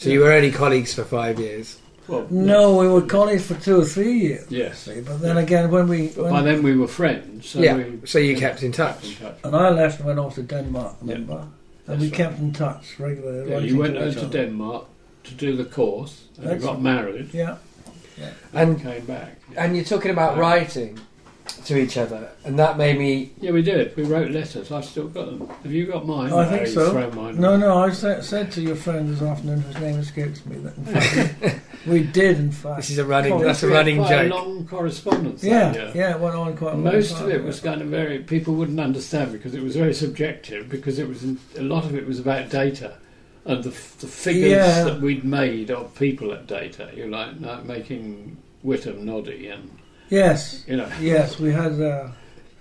So you were only colleagues for five years. Well, No, we were colleagues for two or three years. Yes. See, but then again, when we when, by then we were friends. So yeah. We, so you kept in touch. in touch. and I left and went off to Denmark, Yeah. remember? and That's we right. kept in touch regularly. Yeah, you went to over to. Denmark to do the course, and That's- we got married, Yeah. And came back. and you're talking about Yeah. writing to each other, and that made me. Yeah, we did. We wrote letters. I've still got them. Have you got mine? I think No, you so. mine No, no, I sa- said to your friend this afternoon, whose name escapes me, that in fact we did, in fact. This is a running. Oh, that's a running quite joke. A long correspondence. yeah, that yeah, year. it went on quite a long Most time, of it yeah. was kind of very. People wouldn't understand because it was very subjective. Because it was a lot of it was about Data and the, the figures Yeah. that we'd made of people at Data. You like, like making Whittam noddy and Yes, you know. yes, we had. Uh,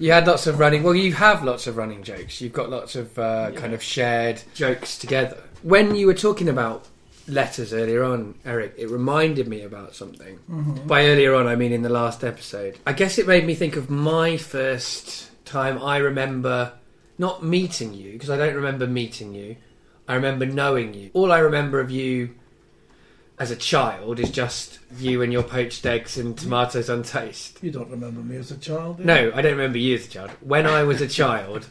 You had lots of running. Well, you have lots of running jokes. You've got lots of uh, Yeah. kind of shared jokes together. When you were talking about letters earlier on, Eric, it reminded me about something. mhm. By earlier on, I mean in the last episode. I guess it made me think of my first time I remember not meeting you, because I don't remember meeting you. I remember knowing you. All I remember of you as a child is just you and your poached eggs and tomatoes on toast. You don't remember me as a child? do you? No, I don't remember you as a child. When I was a child,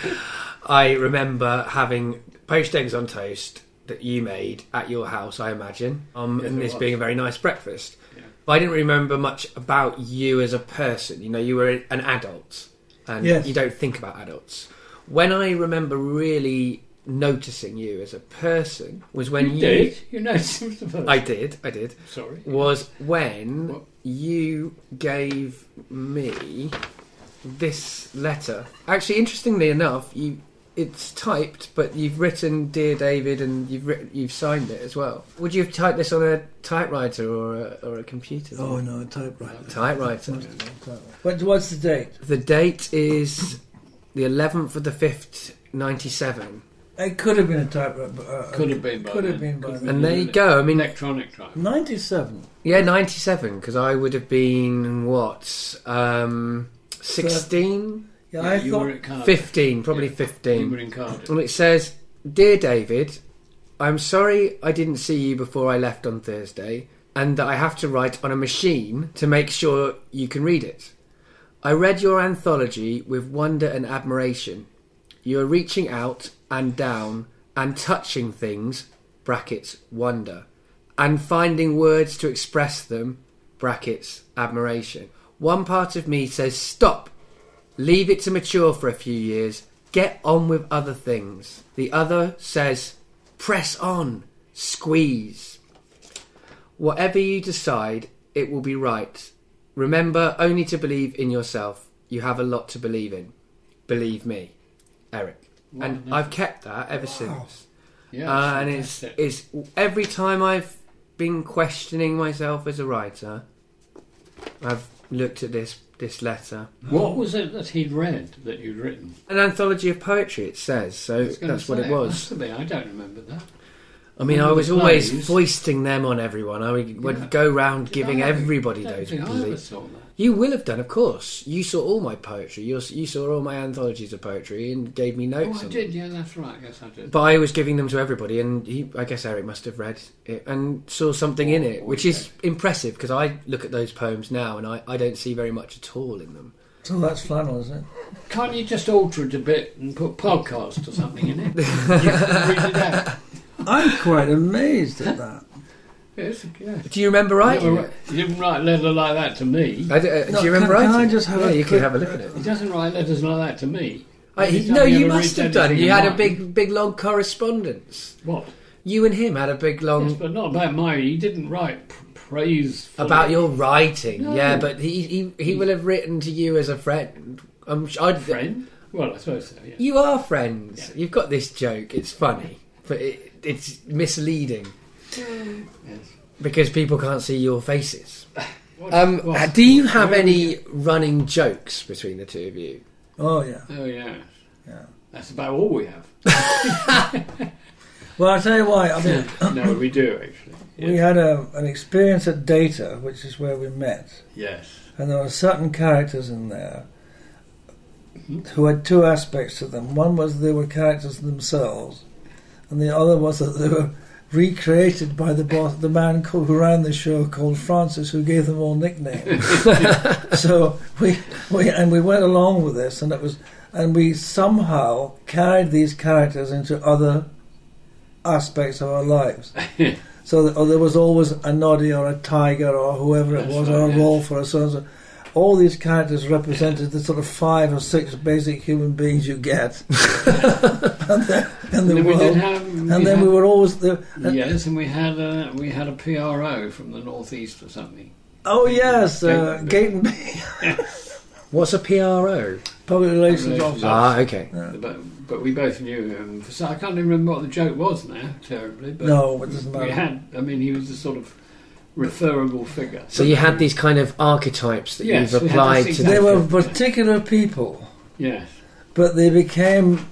I remember having poached eggs on toast that you made at your house, I imagine, um, Yes, and it this was. being a very nice breakfast. Yeah. But I didn't remember much about you as a person. You know, you were an adult, and Yes. you don't think about adults. When I remember really noticing you as a person was when you you. did. You know, the first. I did. I did Sorry. was when What? you gave me this letter. Actually, interestingly enough, you it's typed, but you've written "Dear David" and you've written, you've signed it as well. Would you have typed this on a typewriter or a, or a computer? Oh no, typewriter. Typewriter. Must typewriter. What, what's the date? The date is the eleventh of the fifth, ninety-seven. It could have been a typewriter. but, Uh, Could have been by Could have been by then. And there you go. I mean, Electronic type. Ninety-seven. yeah, ninety-seven because I would have been what, um, sixteen. Yeah, Yeah, I you thought. were at 15, probably Yeah. 15. You were in Cardiff. And it says, Dear David, I'm sorry I didn't see you before I left on Thursday, and that I have to write on a machine to make sure you can read it. I read your anthology with wonder and admiration. You are reaching out and down and touching things, brackets, wonder, and finding words to express them, brackets, admiration. One part of me says, Stop! Leave it to mature for a few years. Get on with other things. The other says, press on, squeeze. Whatever you decide, it will be right. Remember only to believe in yourself. You have a lot to believe in. Believe me, Eric. And Wow, I've kept that ever since. Yeah, Uh, and it's, it's every time I've been questioning myself as a writer, I've looked at this this letter. What was it that he'd read that you'd written? An anthology of poetry, it says. So I was gonna that's what it was. been. I don't remember that. I mean, I was always foisting them on everyone. I would, would Yeah. go round Did giving I? everybody those. I ever saw that. You will have done, of course. You saw all my poetry. You, you saw all my anthologies of poetry and gave me oh, notes. Oh, I on did. them. Yeah, that's right. Yes, I did. But I was giving them to everybody, and he, I guess Eric must have read it and saw something in oh, it, oh, which is impressive because I look at those poems now and I, I don't see very much at all in them. So that's flannel, is it? Can't you just alter it a bit and put podcast or something in it? you can read it out. I'm quite amazed at that. Yes, yes. Do you remember writing You it? didn't write a letter like that to me. I d- uh, No, do you remember can- can I just have yeah, a you quick- can have a look at it. He doesn't write letters like that to me. I, he, no, you must have done. anything You in had a big, big long correspondence. What? You and him had a big long yes, but not about mine. He didn't write praise for about me. your writing. No. Yeah, but he, he he will have written to you as a friend. I'm sh- I'd, friend. Well, I suppose so. Yeah. You are friends. Yeah. You've got this joke. It's funny, but it, it's misleading Yes. because people can't see your faces. Um, what- do you have any running jokes between the two of you? Oh yeah, Oh yeah. yeah. That's about all we have. Well, I'll tell you why. I mean, no, we do actually. we had a, an experience at Data, which is where we met, yes. and there were certain characters in there Mhm. who had two aspects to them. One was they were characters themselves, and the other was that they were recreated by the boss, the man co- who ran the show called Francis, who gave them all nicknames. so we, we and we went along with this, and it was, and we somehow carried these characters into other aspects of our lives. so that, or there was always a noddy or a tiger or whoever it That's was, right, or a yes. wolf or a so and so. All these characters represented the sort of five or six basic human beings you get and the, in And the then we did world. have. And we then had- we were always the. Yes, and we had a we had a PRO from the northeast or something. Oh yes, uh, Gate- Gate What's a PRO? Public Relations Relations Officer. Ah, okay. But, but we both knew him. So I can't even remember what the joke was now, terribly. But No, it doesn't we had. I mean, he was a sort of referable figure. So you had these kind of archetypes that Yes, you've applied this to They the were particular people, Yes, but they became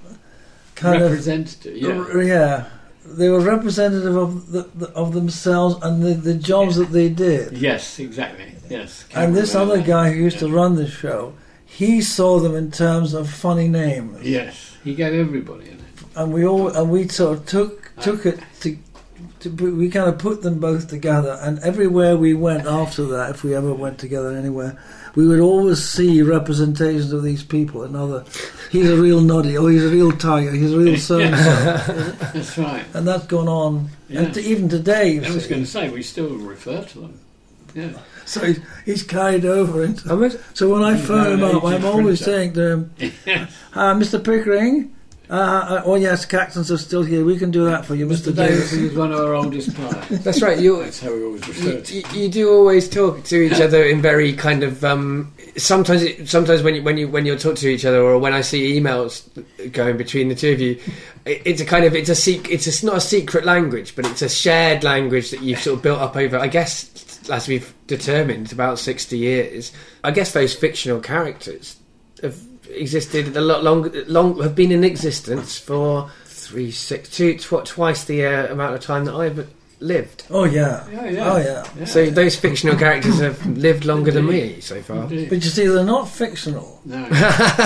kind of representative. Yeah. Yeah, they were representative of the, the, of themselves and the, the jobs that they did. Yes, exactly. Yes. And this Cameraman. other guy who used to run the show, he saw them in terms of funny names, Yes, he gave everybody in it. and we all and we sort of took uh, took it to. To, we kind of put them both together, and everywhere we went after that, if we ever went together anywhere, we would always see representations of these people. Another, he's a real noddy, or he's a real tiger, he's a real so and so, That's right. and that's gone on, and to, even today. I was see. going to say we still refer to them. Yeah. So he's, he's carried over into. So when I phone him up, I'm always printer. saying to him, uh, "Mr. Pickering, uh, uh, oh yes, Caxtons are still here. We can do that for you, Mr. Mr. Davis Davis." is one of our oldest players. That's right. You, That's how we always refer you, to. you, you do always talk to each other in very kind of. Um, sometimes, it, sometimes when you when you when you talk to each other, or when I see emails going between the two of you, it, it's a kind of it's a sec, it's a, not a secret language, but it's a shared language that you've sort of built up over. I guess as we've determined, about sixty years. I guess those fictional characters have existed a lot longer. Long have been in existence for three, six, two, tw- twice the uh, amount of time that I've lived. Oh yeah, Yeah, yeah. oh yeah. Yeah. So those fictional characters have lived longer than me so far. Indeed. But you see, they're not fictional. No.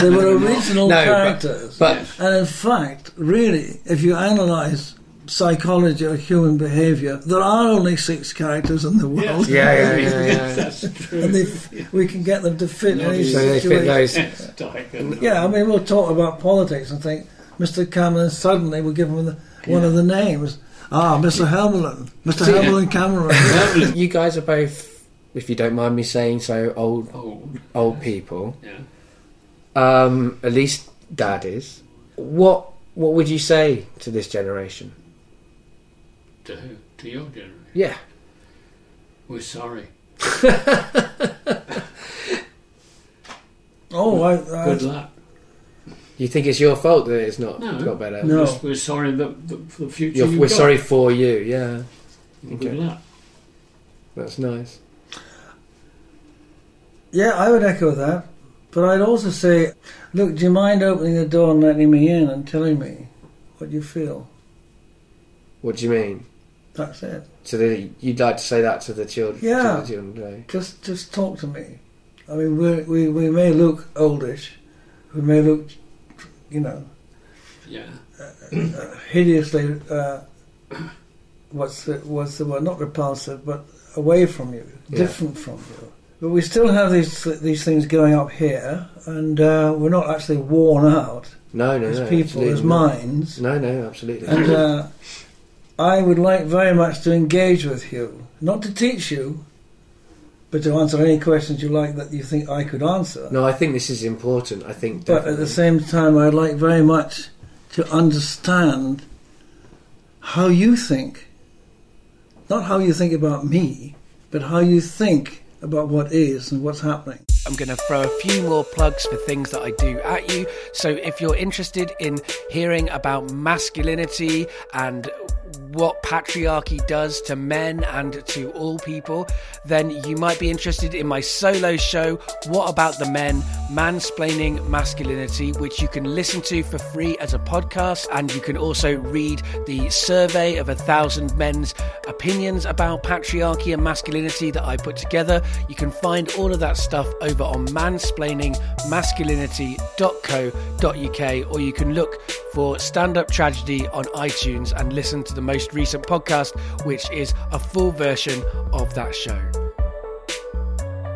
They were original No, but- characters. But Yes. and in fact, really, if you analyse psychology or human behaviour, there are only six characters in the world, yeah, yeah, yeah, Yes, yeah. that's true. and they, f- we can get them to fit No, any So situation. those. Yeah, I mean, we'll talk about politics and think Mr. Cameron suddenly we'll give him the, one of the names. Ah, Mr. Helmerlin, Mr. See- Helmerlin Cameron. You guys are both, if you don't mind me saying so, old Old. old people. Yeah. Um, at least Dad is. What What would you say to this generation? To who? To your generation. Yeah. We're sorry. oh, I, Good luck. You think it's your fault that it's not No. got better? No. We're, we're sorry that, that for the future. You're, you've we're got. sorry for you. Yeah, Good Okay. luck. that's nice. yeah, I would echo that. But I'd also say, look, do you mind opening the door and letting me in and telling me what you feel? What do you mean? That's it. To the you'd like to say that to the children? Yeah. To the children today? Just, just talk to me. I mean, we we we may look oldish, we may look, you know, Yeah. uh, hideously. Uh, what's the what's the word? Not repulsive, but away from you, Yeah. different from you. But we still have these these things going up here, and uh, we're not actually worn out No, no, as no. people, absolutely as minds. No, no, absolutely. And uh, I would like very much to engage with you, not to teach you, but to answer any questions you like that you think I could answer. no, I think this is important. I think. But at the same time, I'd like very much to understand how you think. Not how you think about me, but how you think about what is and what's happening. I'm going to throw a few more plugs for things that I do at you. So if you're interested in hearing about masculinity and what patriarchy does to men and to all people, then you might be interested in my solo show, What About the Men? Mansplaining Masculinity, which you can listen to for free as a podcast. And you can also read the survey of a thousand men's opinions about patriarchy and masculinity that I put together. You can find all of that stuff over on mansplainingmasculinity.co.uk, or you can look for Stand Up Tragedy on iTunes and listen to the most recent podcast, which is a full version of that show.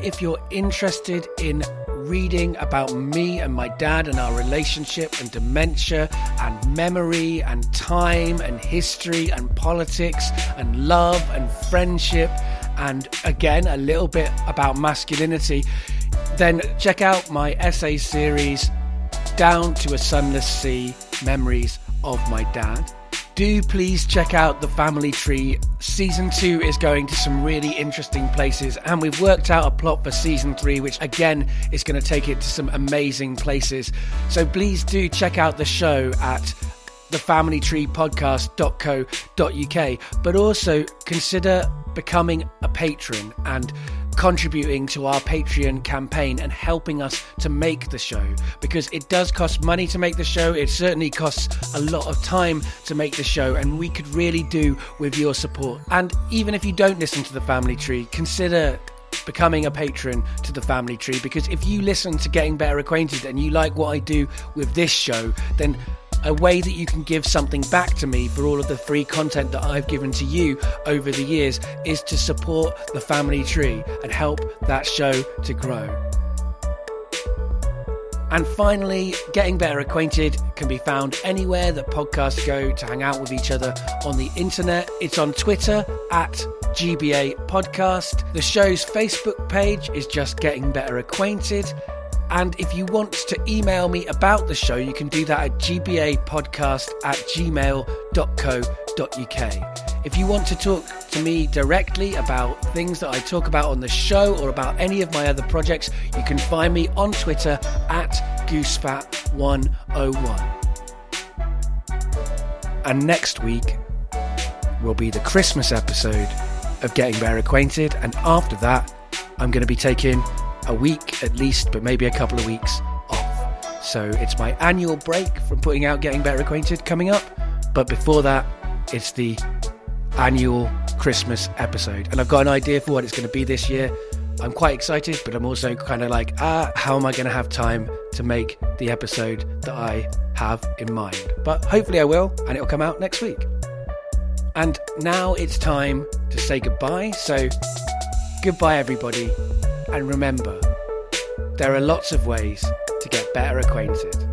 If you're interested in reading about me and my dad and our relationship and dementia and memory and time and history and politics and love and friendship and again a little bit about masculinity, then check out my essay series, Down to a Sunless Sea Memories of My Dad. Do please check out the family tree. Season 2 is going to some really interesting places, and we've worked out a plot for season 3, which again is going to take it to some amazing places. So please do check out the show at thefamilytreepodcast.co.uk, but also consider becoming a patron and contributing to our Patreon campaign and helping us to make the show because it does cost money to make the show. It certainly costs a lot of time to make the show, and we could really do with your support. And even if you don't listen to the family tree, consider becoming a patron to the family tree because if you listen to getting better acquainted and you like what I do with this show, then a way that you can give something back to me for all of the free content that I've given to you over the years is to support the family tree and help that show to grow. And finally, Getting Better Acquainted can be found anywhere that podcasts go to hang out with each other on the internet. It's on Twitter at GBA Podcast. The show's Facebook page is just Getting Better Acquainted. And if you want to email me about the show, you can do that at gbapodcast at gmail.co.uk. If you want to talk to me directly about things that I talk about on the show or about any of my other projects, you can find me on Twitter at goosefat101. And next week will be the Christmas episode of Getting Better Acquainted. And after that, I'm going to be taking a week at least, but maybe a couple of weeks off. So it's my annual break from putting out Getting Better Acquainted coming up. But before that, it's the annual Christmas episode. And I've got an idea for what it's going to be this year. I'm quite excited, but I'm also kind of like, ah, how am I going to have time to make the episode that I have in mind? But hopefully I will, and it'll come out next week. And now it's time to say goodbye. So, goodbye, everybody. And remember, there are lots of ways to get better acquainted.